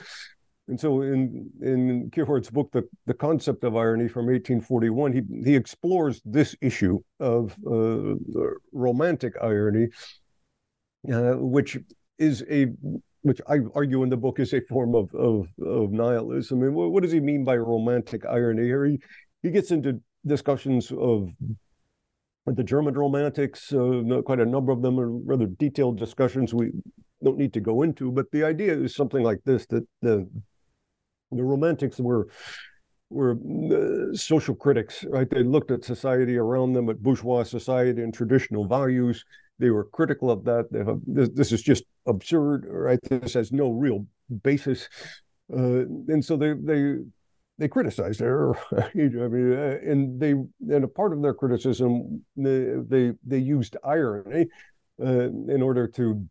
And so in in Kierkegaard's book, the, the concept of irony from 1841, he, he explores this issue of uh, romantic irony, uh, which is a which I argue in the book is a form of of, of nihilism. I mean, what, what does he mean by romantic irony? He, he gets into discussions of the German romantics, uh, quite a number of them are rather detailed discussions we don't need to go into, but the idea is something like this, that the the Romantics were were uh, social critics, right? They looked at society around them, at bourgeois society and traditional values. They were critical of that. Have, this, this, is just absurd, right? This has no real basis, uh, and so they they they criticized her. I mean, uh, and they and a part of their criticism they they, they used irony uh, in order to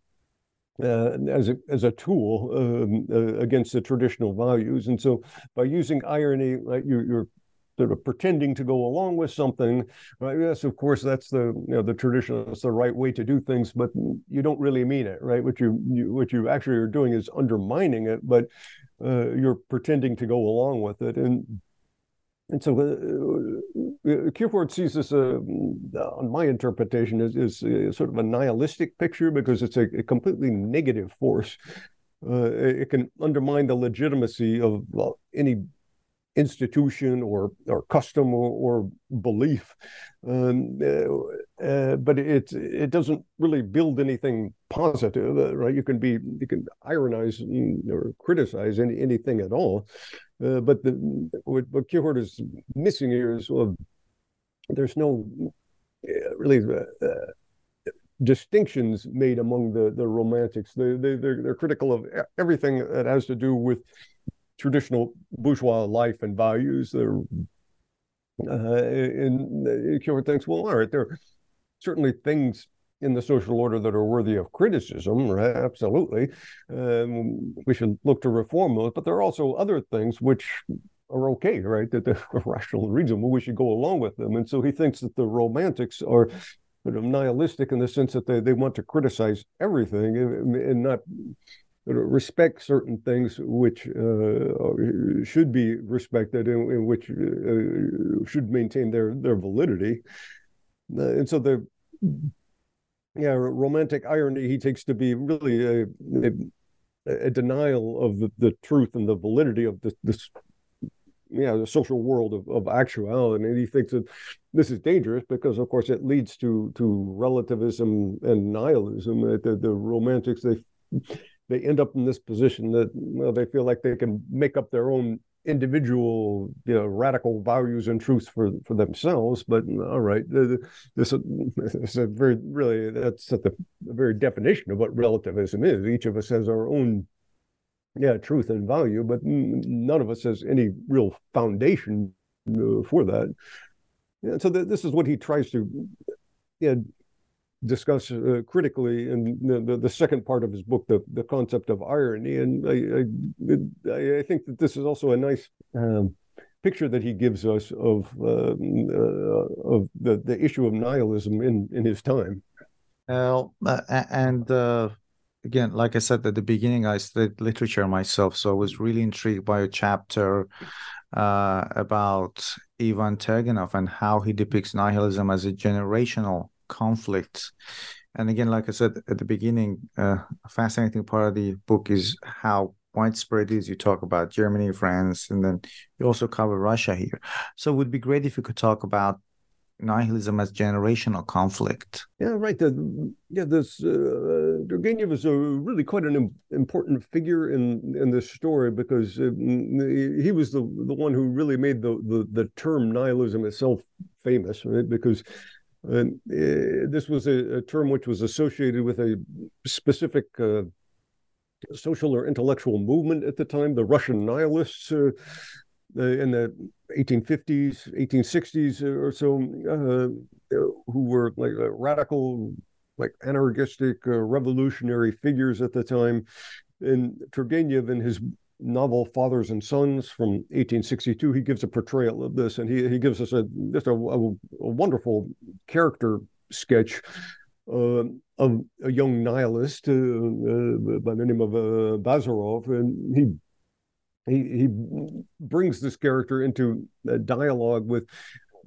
uh, as a as a tool um, uh, against the traditional values. And so, by using irony, like you, you're sort of pretending to go along with something. Right? Yes, of course, that's the you know the traditional, that's the right way to do things, but you don't really mean it, right? What you, you what you actually are doing is undermining it, but uh, you're pretending to go along with it, and and so uh, uh, Kierkegaard sees this, uh, on my interpretation, is, is uh, sort of a nihilistic picture because it's a, a completely negative force. Uh, it can undermine the legitimacy of any institution or or custom or, or belief, um, uh, uh, but it it doesn't really build anything positive, uh, right? You can be you can ironize or criticize any, anything at all, uh, but the, what, what Kierkegaard is missing here is well, there's no uh, really. Uh, distinctions made among the the romantics they, they they're, they're critical of everything that has to do with traditional bourgeois life and values. They're, uh, and thinks, well, all right, there are certainly things in the social order that are worthy of criticism, right? Absolutely. Um, we should look to reform those, but there are also other things which are okay, right? That they're rational and reasonable. We should go along with them. And so he thinks that the romantics are sort of nihilistic in the sense that they, they want to criticize everything and, and not respect certain things which uh, should be respected and, and which uh, should maintain their their validity. Uh, and so the yeah romantic irony he takes to be really a, a, a denial of the, the, truth and the validity of this, this yeah the social world of, of actuality and he thinks that this is dangerous because of course it leads to to relativism and nihilism the, the romantics they they end up in this position that they feel like they can make up their own individual you know, radical values and truths for for themselves. But all right this, is a very really that's at the, the very definition of what relativism is. Each of us has our own yeah truth and value but none of us has any real foundation uh, for that. And so this is what he tries to yeah, discuss uh, critically in the, the, the, second part of his book, the, the concept of irony. And I, I, I think that this is also a nice um, picture that he gives us of uh, uh, of the, the issue of nihilism in, in his time. Well, uh, and uh, again, like I said at the beginning, I studied literature myself, so I was really intrigued by a chapter uh, about Ivan Turgenev and how he depicts nihilism as a generational conflict. And again, like I said at the beginning, uh, a fascinating part of the book is how widespread is. You talk about Germany, France, and then you also cover Russia here. So it would be great if you could talk about nihilism as generational conflict. Yeah, right. The, yeah, this uh, is a really quite an important figure in in this story because uh, he was the the one who really made the the, the term nihilism itself famous, right? Because and uh, this was a, a, term which was associated with a specific uh, social or intellectual movement at the time, the Russian nihilists uh, in the 1850s, 1860s or so, uh, who were like uh, radical, like anarchistic, uh, revolutionary figures at the time. And Turgenev, in his novel Fathers and Sons from 1862, he gives a portrayal of this, and he, he gives us a just a, a, a wonderful character sketch uh, of a young nihilist uh, uh, by the name of uh, Bazarov, and he he he brings this character into dialogue with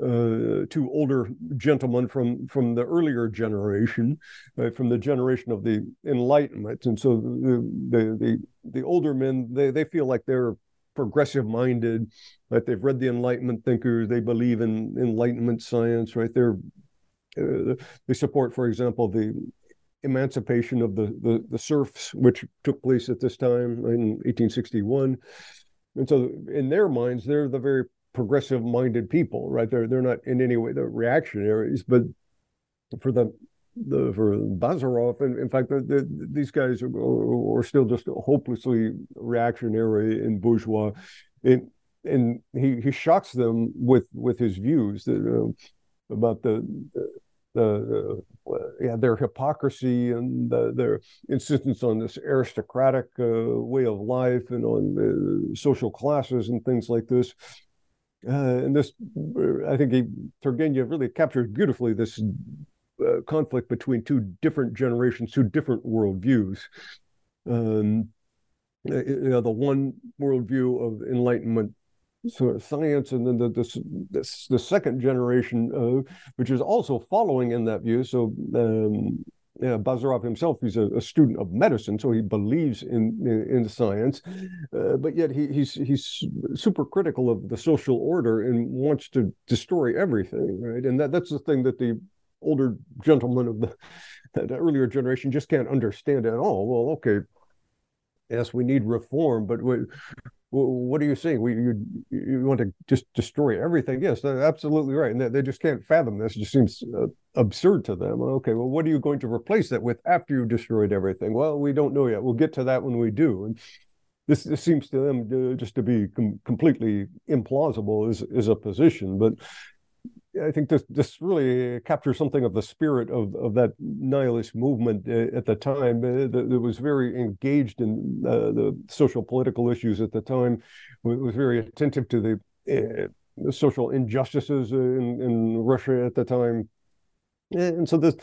uh, two older gentlemen from from the earlier generation, uh, from the generation of the Enlightenment, and so the the the, the older men they they feel like they're progressive minded, that they've read the Enlightenment thinkers, they believe in Enlightenment science, right? They're uh, they support, for example, the emancipation of the, the the serfs, which took place at this time in 1861. And so, in their minds, they're the very progressive minded people, right? They're they're not in any way the reactionaries, but for the the for Bazarov, and in fact, the, the, these guys are, are, still just hopelessly reactionary and bourgeois. And, and he, he shocks them with with his views that, uh, about the the, uh, yeah their hypocrisy and the, their insistence on this aristocratic uh, way of life and on the social classes and things like this. Uh, and this, I think he, Turgenev really captured beautifully this uh, conflict between two different generations, two different worldviews. Um, uh, you know, the one worldview of Enlightenment sort of science, and then the this, this the second generation, uh, which is also following in that view. So um, yeah, Bazarov himself, he's a, a, student of medicine, so he believes in in, in science, uh, but yet he, he's he's super critical of the social order and wants to destroy everything, right? And that that's the thing that the older gentlemen of the, the earlier generation just can't understand at all. Well, okay, yes, we need reform, but we, what are you saying? We you you want to just destroy everything? Yes, absolutely right. And they, they just can't fathom this. It just seems uh, absurd to them. Okay, well, what are you going to replace that with after you destroyed everything? Well, we don't know yet. We'll get to that when we do. And this, this seems to them to, just to be com- completely implausible as as a position. But I think this this really captures something of the spirit of, of that nihilist movement uh, at the time. Uh, that, was very engaged in uh, the social political issues at the time. It was very attentive to the, uh, social injustices in, in Russia at the time, and so this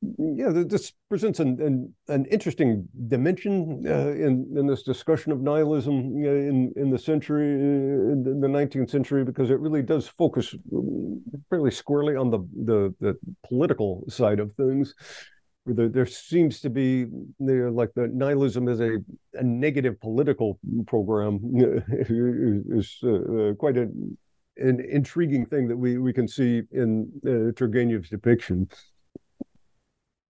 yeah, this presents an an, an interesting dimension uh, in in this discussion of nihilism in in the century uh, in the 19th century because it really does focus um, fairly squarely on the the, the political side of things. There, there seems to be there like the nihilism is a, a negative political program is uh, uh, quite a, an intriguing thing that we we can see in uh, Turgenev's depiction.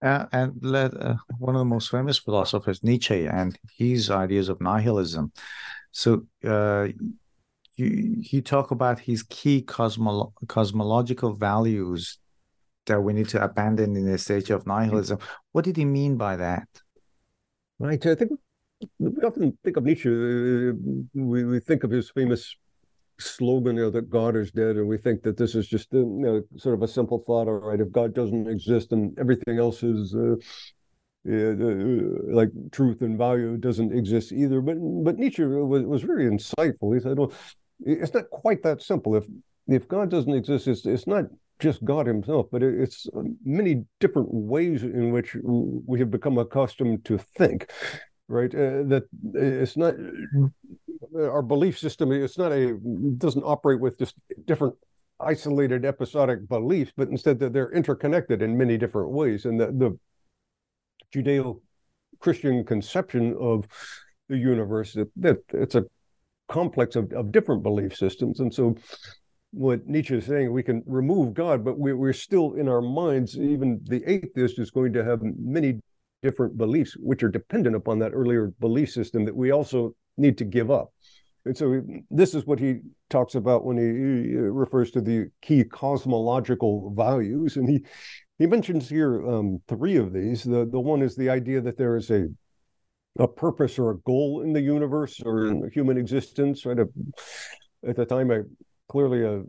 Uh, and let, uh, one of the most famous philosophers, Nietzsche, and his ideas of nihilism. So uh, you you talk about his key cosmo- cosmological values that we need to abandon in the stage of nihilism. What did he mean by that? Right. I think we often think of Nietzsche. Uh, we, we think of his famous slogan know, that God is dead, and we think that this is just a, you know, sort of a simple thought. All right, if God doesn't exist and everything else is uh, yeah, uh, like truth and value doesn't exist either. But but Nietzsche was, was very insightful. He said, "Well, it's not quite that simple. If if God doesn't exist, it's it's not." Just God Himself, but it's many different ways in which we have become accustomed to think right? Uh, that it's not our belief system. It's not a doesn't operate with just different isolated episodic beliefs, but instead that they're interconnected in many different ways. And the, the Judeo-Christian conception of the universe that, that it's a complex of, of different belief systems, and so what Nietzsche is saying, we can remove God, but we, we're still in our minds. Even the atheist is going to have many different beliefs, which are dependent upon that earlier belief system that we also need to give up. And so this is what he talks about when he, refers to the key cosmological values. And he, he mentions here um, three of these. The, the one is the idea that there is a, a purpose or a goal in the universe or in human existence. Right? A, at the time, I clearly a,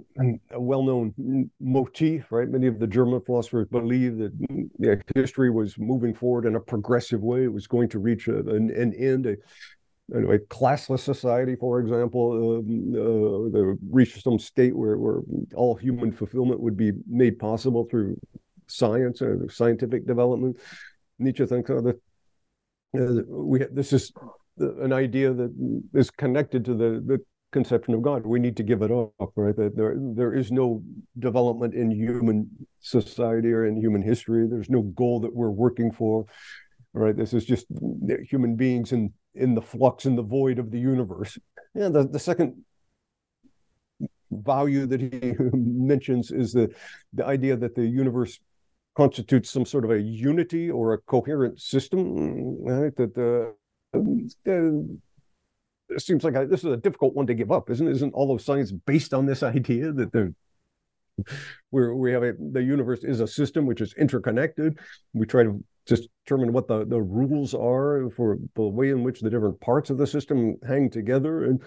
a, well-known motif, right? Many of the German philosophers believed that yeah, history was moving forward in a progressive way. It was going to reach a, an, an, end, a, a, classless society, for example, um, uh, reach some state where, where all human fulfillment would be made possible through science and scientific development. Nietzsche thinks oh, that uh, we this is an idea that is connected to the, the conception of God. We need to give it up, right? That there there is no development in human society or in human history. There's no goal that we're working for. Right? This is just human beings in in the flux and the void of the universe. And the, the second value that he mentions is the the idea that the universe constitutes some sort of a unity or a coherent system, right? That the uh, it seems like this is a difficult one to give up, isn't? Isn't all of science based on this idea that the where we have a, the universe is a system which is interconnected. We try to just determine what the, the rules are for the way in which the different parts of the system hang together. And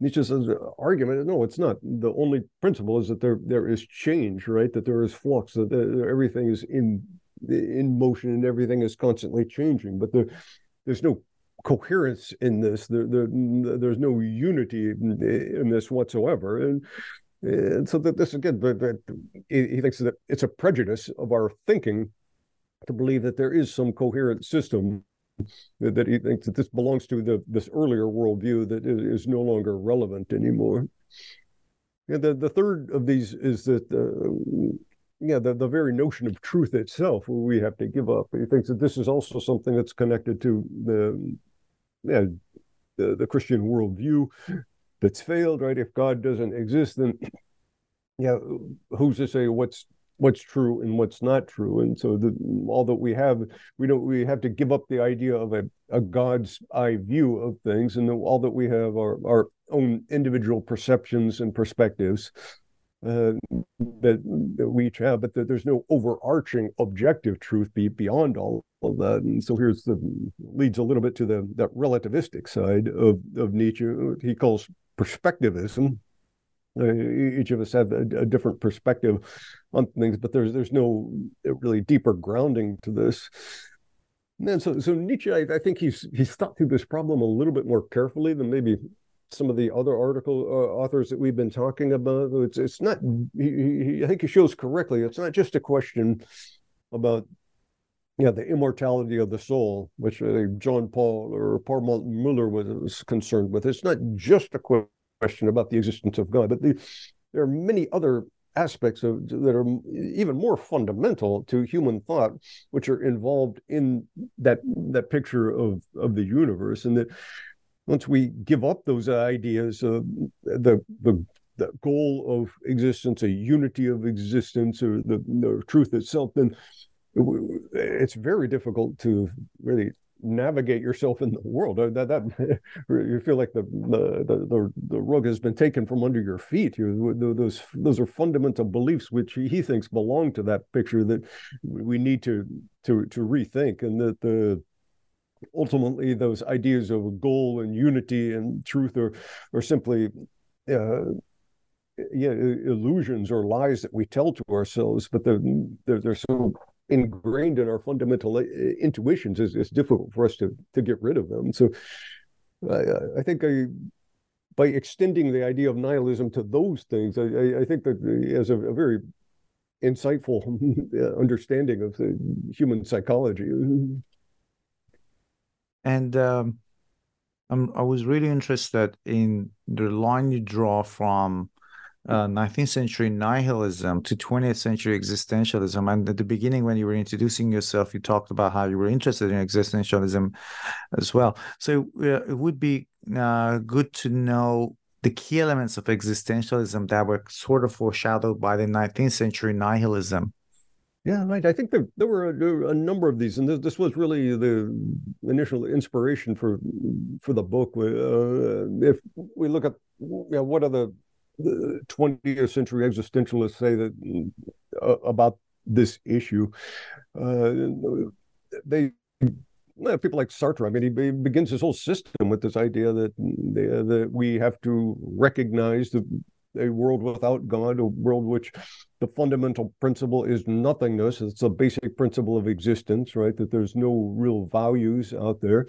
Nietzsche's uh, argument no, it's not. The only principle is that there there is change, right? That there is flux, that everything is in in motion and everything is constantly changing. But there, there's no coherence in this. There, there, there's no unity in, this whatsoever. And, and so that this again, he thinks that it's a prejudice of our thinking to believe that there is some coherent system that, that he thinks that this belongs to the this earlier worldview that is, no longer relevant anymore. And the, the third of these is that uh, yeah, the, the very notion of truth itself we have to give up. He thinks that this is also something that's connected to the yeah, the, the Christian worldview that's failed, right? If God doesn't exist, then yeah, who's to say what's what's true and what's not true? And so the, all that we have, we don't we have to give up the idea of a, a God's eye view of things, and all that we have are our own individual perceptions and perspectives uh, that, that, we each have, but that there's no overarching objective truth be beyond all of that. And so here's the leads a little bit to the that relativistic side of of Nietzsche. He calls perspectivism. Uh, each of us have a, a, different perspective on things, but there's there's no really deeper grounding to this. And so, so Nietzsche, I, I, think he's he's thought through this problem a little bit more carefully than maybe some of the other article uh, authors that we've been talking about. It's it's not. He, he, I think he shows correctly. It's not just a question about yeah, the immortality of the soul, which uh, Jean Paul or Paul Muller was concerned with. It's not just a question about the existence of God, but the, there are many other aspects of that are even more fundamental to human thought, which are involved in that that picture of of the universe, and that once we give up those ideas, the the the goal of existence, a unity of existence, or the, the truth itself, then it's very difficult to really navigate yourself in the world. Uh, that that you feel like the the the, the rug has been taken from under your feet. You, those those are fundamental beliefs which he thinks belong to that picture that we need to to to rethink, and that the ultimately those ideas of goal and unity and truth are are simply. Uh, yeah, illusions or lies that we tell to ourselves, but they're, they're, they're so ingrained in our fundamental uh, intuitions is it's difficult for us to to get rid of them. So I, I think I by extending the idea of nihilism to those things, I, I think that as a, a very insightful understanding of human psychology. And um, i was really interested in the line you draw from uh, 19th century nihilism to 20th century existentialism. And at the beginning, when you were introducing yourself, you talked about how you were interested in existentialism as well. So uh, it would be uh, good to know the key elements of existentialism that were sort of foreshadowed by the 19th century nihilism. Yeah, right. I think there, there were a, a number of these, and this, this, was really the initial inspiration for for the book. Uh, if we look at you know, what are the the 20th century existentialists say that uh, about this issue. Uh, they people like Sartre. I mean, he, he, begins his whole system with this idea that that we have to recognize the a world without God, a world which the fundamental principle is nothingness. It's a basic principle of existence, right? That there's no real values out there,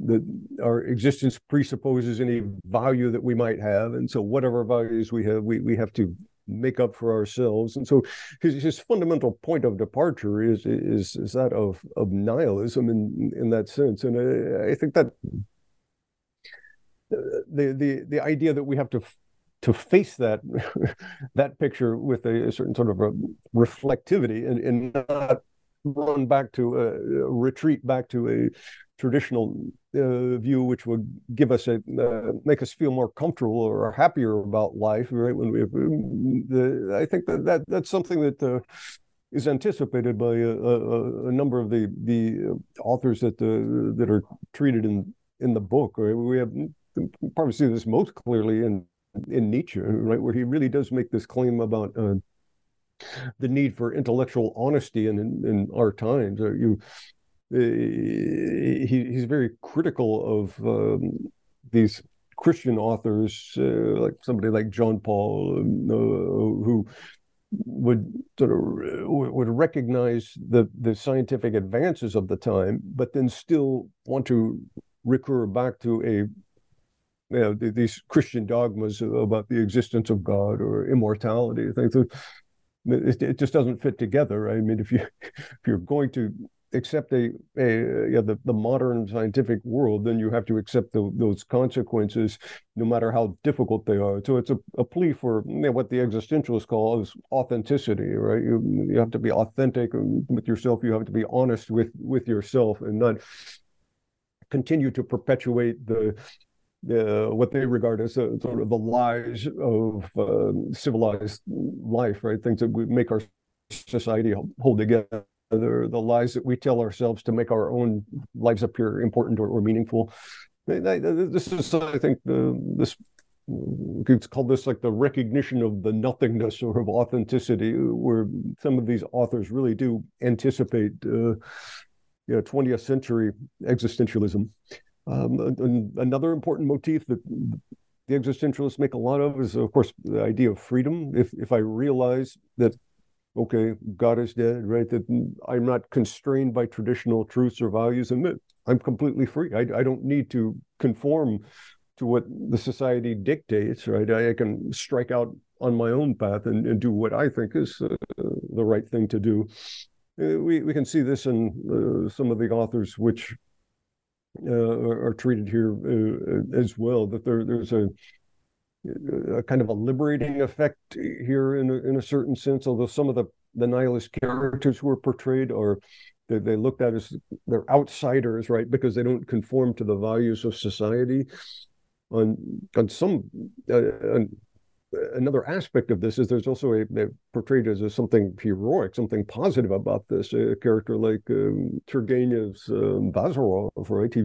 that our existence presupposes any value that we might have. And so, whatever values we have, we, we have to make up for ourselves. And so his, his fundamental point of departure is is is that of of nihilism in in that sense. And I, I think that the the the idea that we have to to face that that picture with a, a, certain sort of a reflectivity and, and not run back to a, retreat back to a traditional uh, view which would give us a uh, make us feel more comfortable or happier about life right? When we the, i think that, that that's something that uh, is anticipated by a, a, a, number of the the authors that uh, that are treated in in the book right? We have probably see this most clearly in in Nietzsche, right, where he really does make this claim about uh, the need for intellectual honesty in in, in our times. Uh, you, uh, he he's very critical of um, these Christian authors, uh, like somebody like Jean Paul, um, uh, who would sort of would recognize the the scientific advances of the time, but then still want to recur back to a you know, these Christian dogmas about the existence of God or immortality. Things it, just doesn't fit together. I mean, if you if you're going to accept a, a yeah, the, the modern scientific world, then you have to accept the, those consequences, no matter how difficult they are. So it's a, a plea for you know, what the existentialists call is authenticity, right? You you have to be authentic with yourself. You have to be honest with with yourself, and not continue to perpetuate the uh, what they regard as a, sort of the lies of uh, civilized life, right? Things that would make our society hold together, the lies that we tell ourselves to make our own lives appear important or, or meaningful. This is, I think, the, this it's called this like the recognition of the nothingness or of authenticity, where some of these authors really do anticipate, uh, you know, 20th century existentialism. Um, and another important motif that the existentialists make a lot of is, of course, the idea of freedom. If if I realize that, okay, God is dead, right? That I'm not constrained by traditional truths or values, and I'm completely free. I, I don't need to conform to what the society dictates, right? I, I can strike out on my own path and, and do what I think is uh, the right thing to do. Uh, we we can see this in uh, some of the authors which are, are, treated here uh, as well. That there there's a, a kind of a liberating effect here in a, in a certain sense. Although some of the the nihilist characters who are portrayed are they, they looked at as they're outsiders, right? Because they don't conform to the values of society. On on some uh, on another aspect of this is there's also a, a portrayed as a, something heroic, something positive about this. A character like um, Turgenev's um, Bazarov, right? He,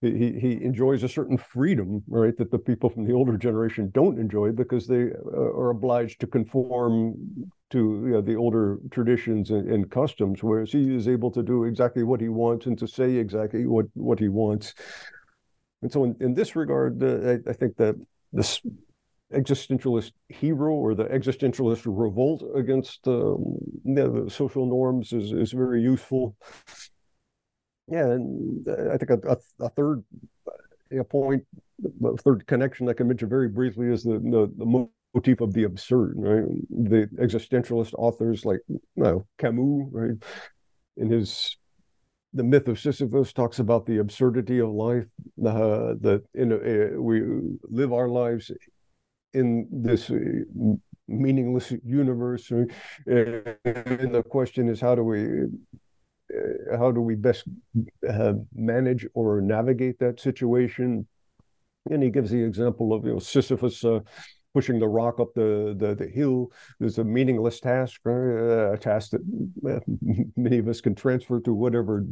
he he enjoys a certain freedom, right, that the people from the older generation don't enjoy because they uh, are obliged to conform to you know, the older traditions and, and, customs, whereas he is able to do exactly what he wants and to say exactly what what he wants. And so, in, in this regard, uh, I, I think that this existentialist hero or the existentialist revolt against um, the social norms is, is very useful. Yeah, and I think a, a, a third a point, a third connection I can mention very briefly is the, the, the motif of the absurd, right? The existentialist authors like you know, Camus, right? In his the myth of Sisyphus talks about the absurdity of life. Uh, that in a, we live our lives in this uh, meaningless universe, and the question is how do we uh, how do we best uh, manage or navigate that situation? And he gives the example of you know Sisyphus uh, pushing the rock up the, the, the hill is a meaningless task, a task that many of us can transfer to whatever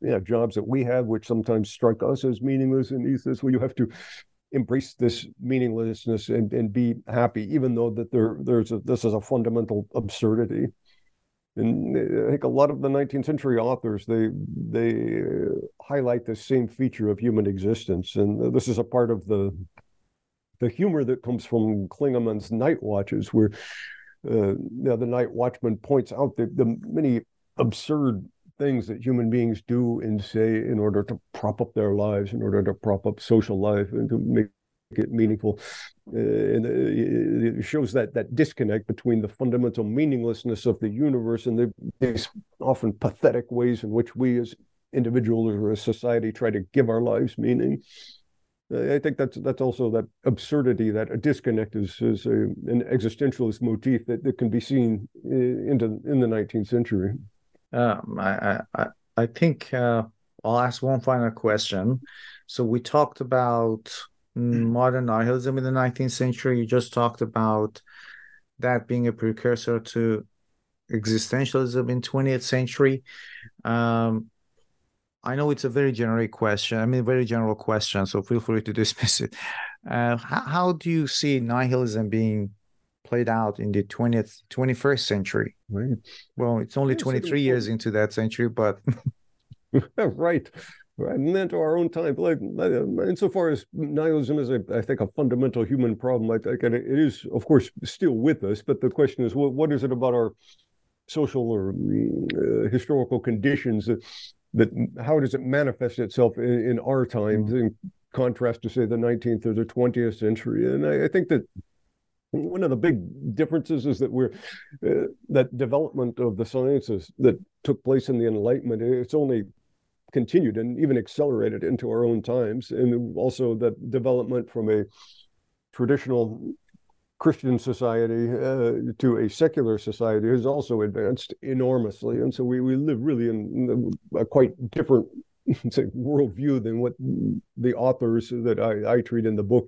yeah, jobs that we have, which sometimes strike us as meaningless. And he says, well, you have to embrace this meaninglessness and, and be happy, even though that there there's a, this is a fundamental absurdity. And I think a lot of the 19th century authors they they highlight the same feature of human existence, and this is a part of the the humor that comes from Klingemann's Night Watches, where uh, the night watchman points out the, the many absurd things that human beings do and say in order to prop up their lives, in order to prop up social life and to make it meaningful. Uh, and uh, it shows that that disconnect between the fundamental meaninglessness of the universe and the, these often pathetic ways in which we as individuals or as society try to give our lives meaning. I think that's that's also that absurdity, that a disconnect is, is a, an existentialist motif that, that can be seen into in the 19th century. Um, I, I I think uh, I'll ask one final question. So we talked about modern nihilism in the 19th century. You just talked about that being a precursor to existentialism in 20th century. Um, I know it's a very generic question. I mean, very general question. So feel free to dismiss it. Uh, how, how, do you see nihilism being played out in the 20th, 21st century? Right. Well, it's only 23 years into that century, but. right. Right, and then to our own time, like insofar as nihilism is, a, I think, a fundamental human problem, I think it is, of course, still with us. But the question is, what, what is it about our social or uh, historical conditions that that how does it manifest itself in, in our times mm-hmm. in contrast to say the 19th or the 20th century and I, I think that one of the big differences is that we're uh, that development of the sciences that took place in the enlightenment it's only continued and even accelerated into our own times. And also that development from a traditional Christian society uh, to a secular society has also advanced enormously, and so we, we live really in a quite different say worldview than what the authors that I, I treat in the book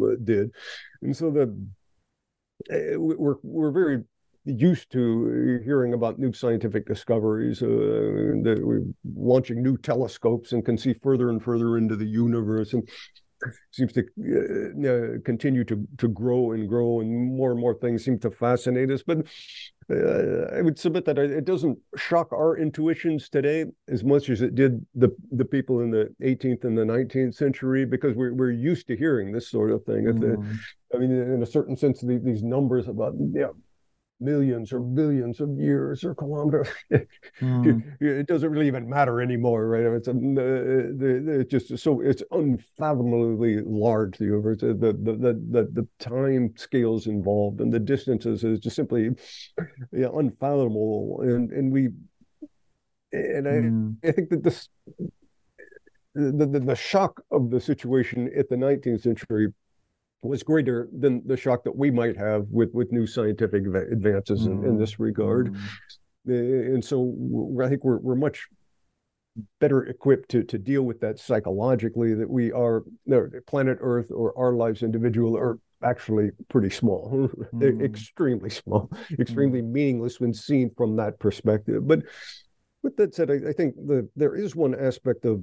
uh, did, and so the we're we're very used to hearing about new scientific discoveries, uh, that we're launching new telescopes and can see further and further into the universe and seems to uh, continue to to grow and grow, and more and more things seem to fascinate us. But uh, I would submit that it doesn't shock our intuitions today as much as it did the the people in the 18th and the 19th century, because we're we're used to hearing this sort of thing. Mm. The, I mean, in a certain sense, these numbers about yeah, millions or billions of years or kilometers. mm. it doesn't really even matter anymore, right? It's a, uh, it's just so it's unfathomably large. The universe, the the the the, the time scales involved and the distances is just simply yeah, unfathomable. And and we and I mm. I think that this. The, the, the shock of the situation at the 19th century was greater than the shock that we might have with with new scientific advances mm. in, in, this regard. Mm. And so I think we're we're much better equipped to to deal with that psychologically. That we are planet Earth or our lives individual are actually pretty small, mm. extremely small, extremely mm. meaningless when seen from that perspective. But with that said, I, I think the there is one aspect of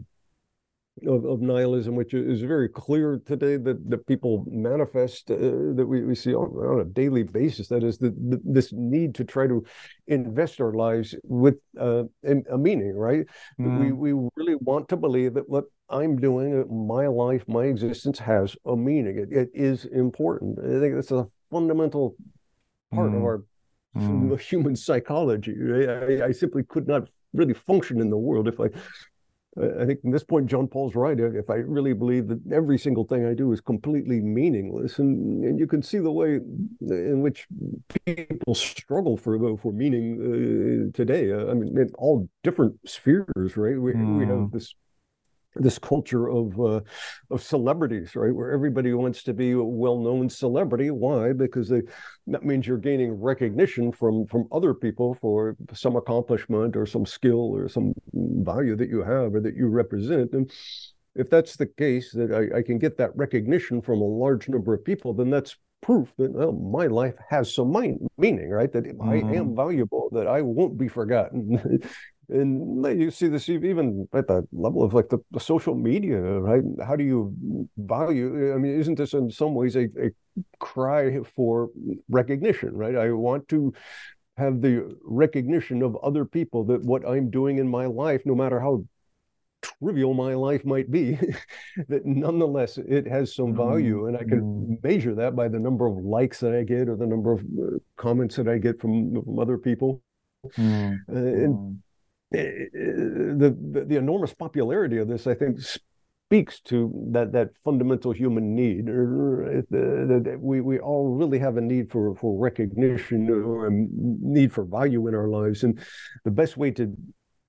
of, of nihilism, which is very clear today that, that people manifest, uh, that we, we see on, on, a daily basis. That is the, the, this need to try to invest our lives with uh, a, meaning, right? Mm. We, we really want to believe that what I'm doing, my life, my existence has a meaning. It, it is important. I think that's a fundamental part mm. of our mm. human psychology. I, I simply could not really function in the world if I I think at this point, Jean Paul's right. If I really believe that every single thing I do is completely meaningless, and, and you can see the way in which people struggle for for meaning uh, today. Uh, I mean, in all different spheres, right? We, mm. we have hmm. this this culture of uh, of celebrities, right, where everybody wants to be a well-known celebrity. Why? Because they, that means you're gaining recognition from from other people for some accomplishment or some skill or some value that you have or that you represent. And if that's the case, that I, I can get that recognition from a large number of people, then that's proof that well, my life has some meaning, right? That mm-hmm. I am mm-hmm. valuable, that I won't be forgotten. and you see this even at the level of like the, the, social media right how do you value i mean isn't this in some ways a, a cry for recognition right i want to have the recognition of other people that what i'm doing in my life no matter how trivial my life might be that nonetheless it has some value and i can mm. measure that by the number of likes that i get or the number of uh, comments that i get from, from other people mm. Uh, and mm. Eh, eh, the, the, the enormous popularity of this, I think, speaks to that that fundamental human need. Er, eh, that we we all really have a need for for recognition uh, or a need for value in our lives, and the best way to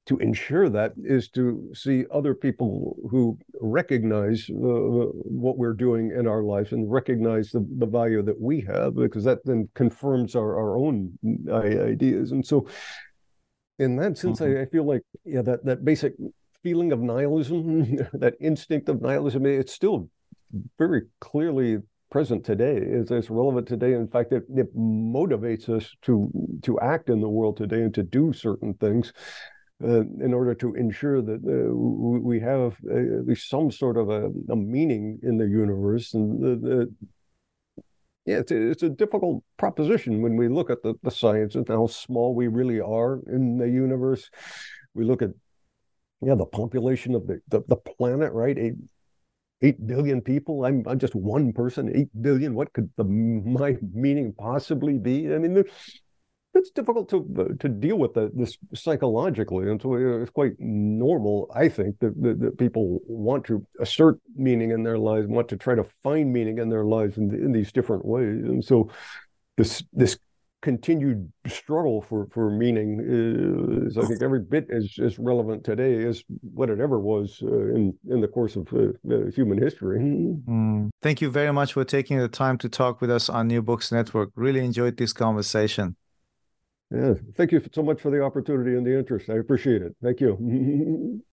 to ensure that is to see other people who recognize uh, what we're doing in our lives and recognize the, the value that we have because that then confirms our, our own mm, ideas and so in that sense, mm-hmm. I, I, feel like yeah, that that basic feeling of nihilism, that instinct of nihilism, it's still very clearly present today. It's, it's relevant today. In fact, it, it motivates us to to act in the world today and to do certain things. Uh, in order to ensure that uh, we have uh, at least some sort of a, a meaning in the universe, and the, the yeah, it's a, it's a difficult proposition when we look at the, the science and how small we really are in the universe. We look at yeah the population of the, the, the planet, right? Eight eight billion people. I'm I'm just one person. Eight billion. What could the my meaning possibly be? I mean, it's difficult to uh, to deal with the, this psychologically, and so it's quite normal, I think, that, that, that, people want to assert meaning in their lives, want to try to find meaning in their lives in, in these different ways, and so this this continued struggle for for meaning is, I think, every bit as as relevant today as what it ever was uh, in in the course of uh, human history. Mm. Thank you very much for taking the time to talk with us on New Books Network. Really enjoyed this conversation. Yeah, thank you so much for the opportunity and the interest. I appreciate it. Thank you.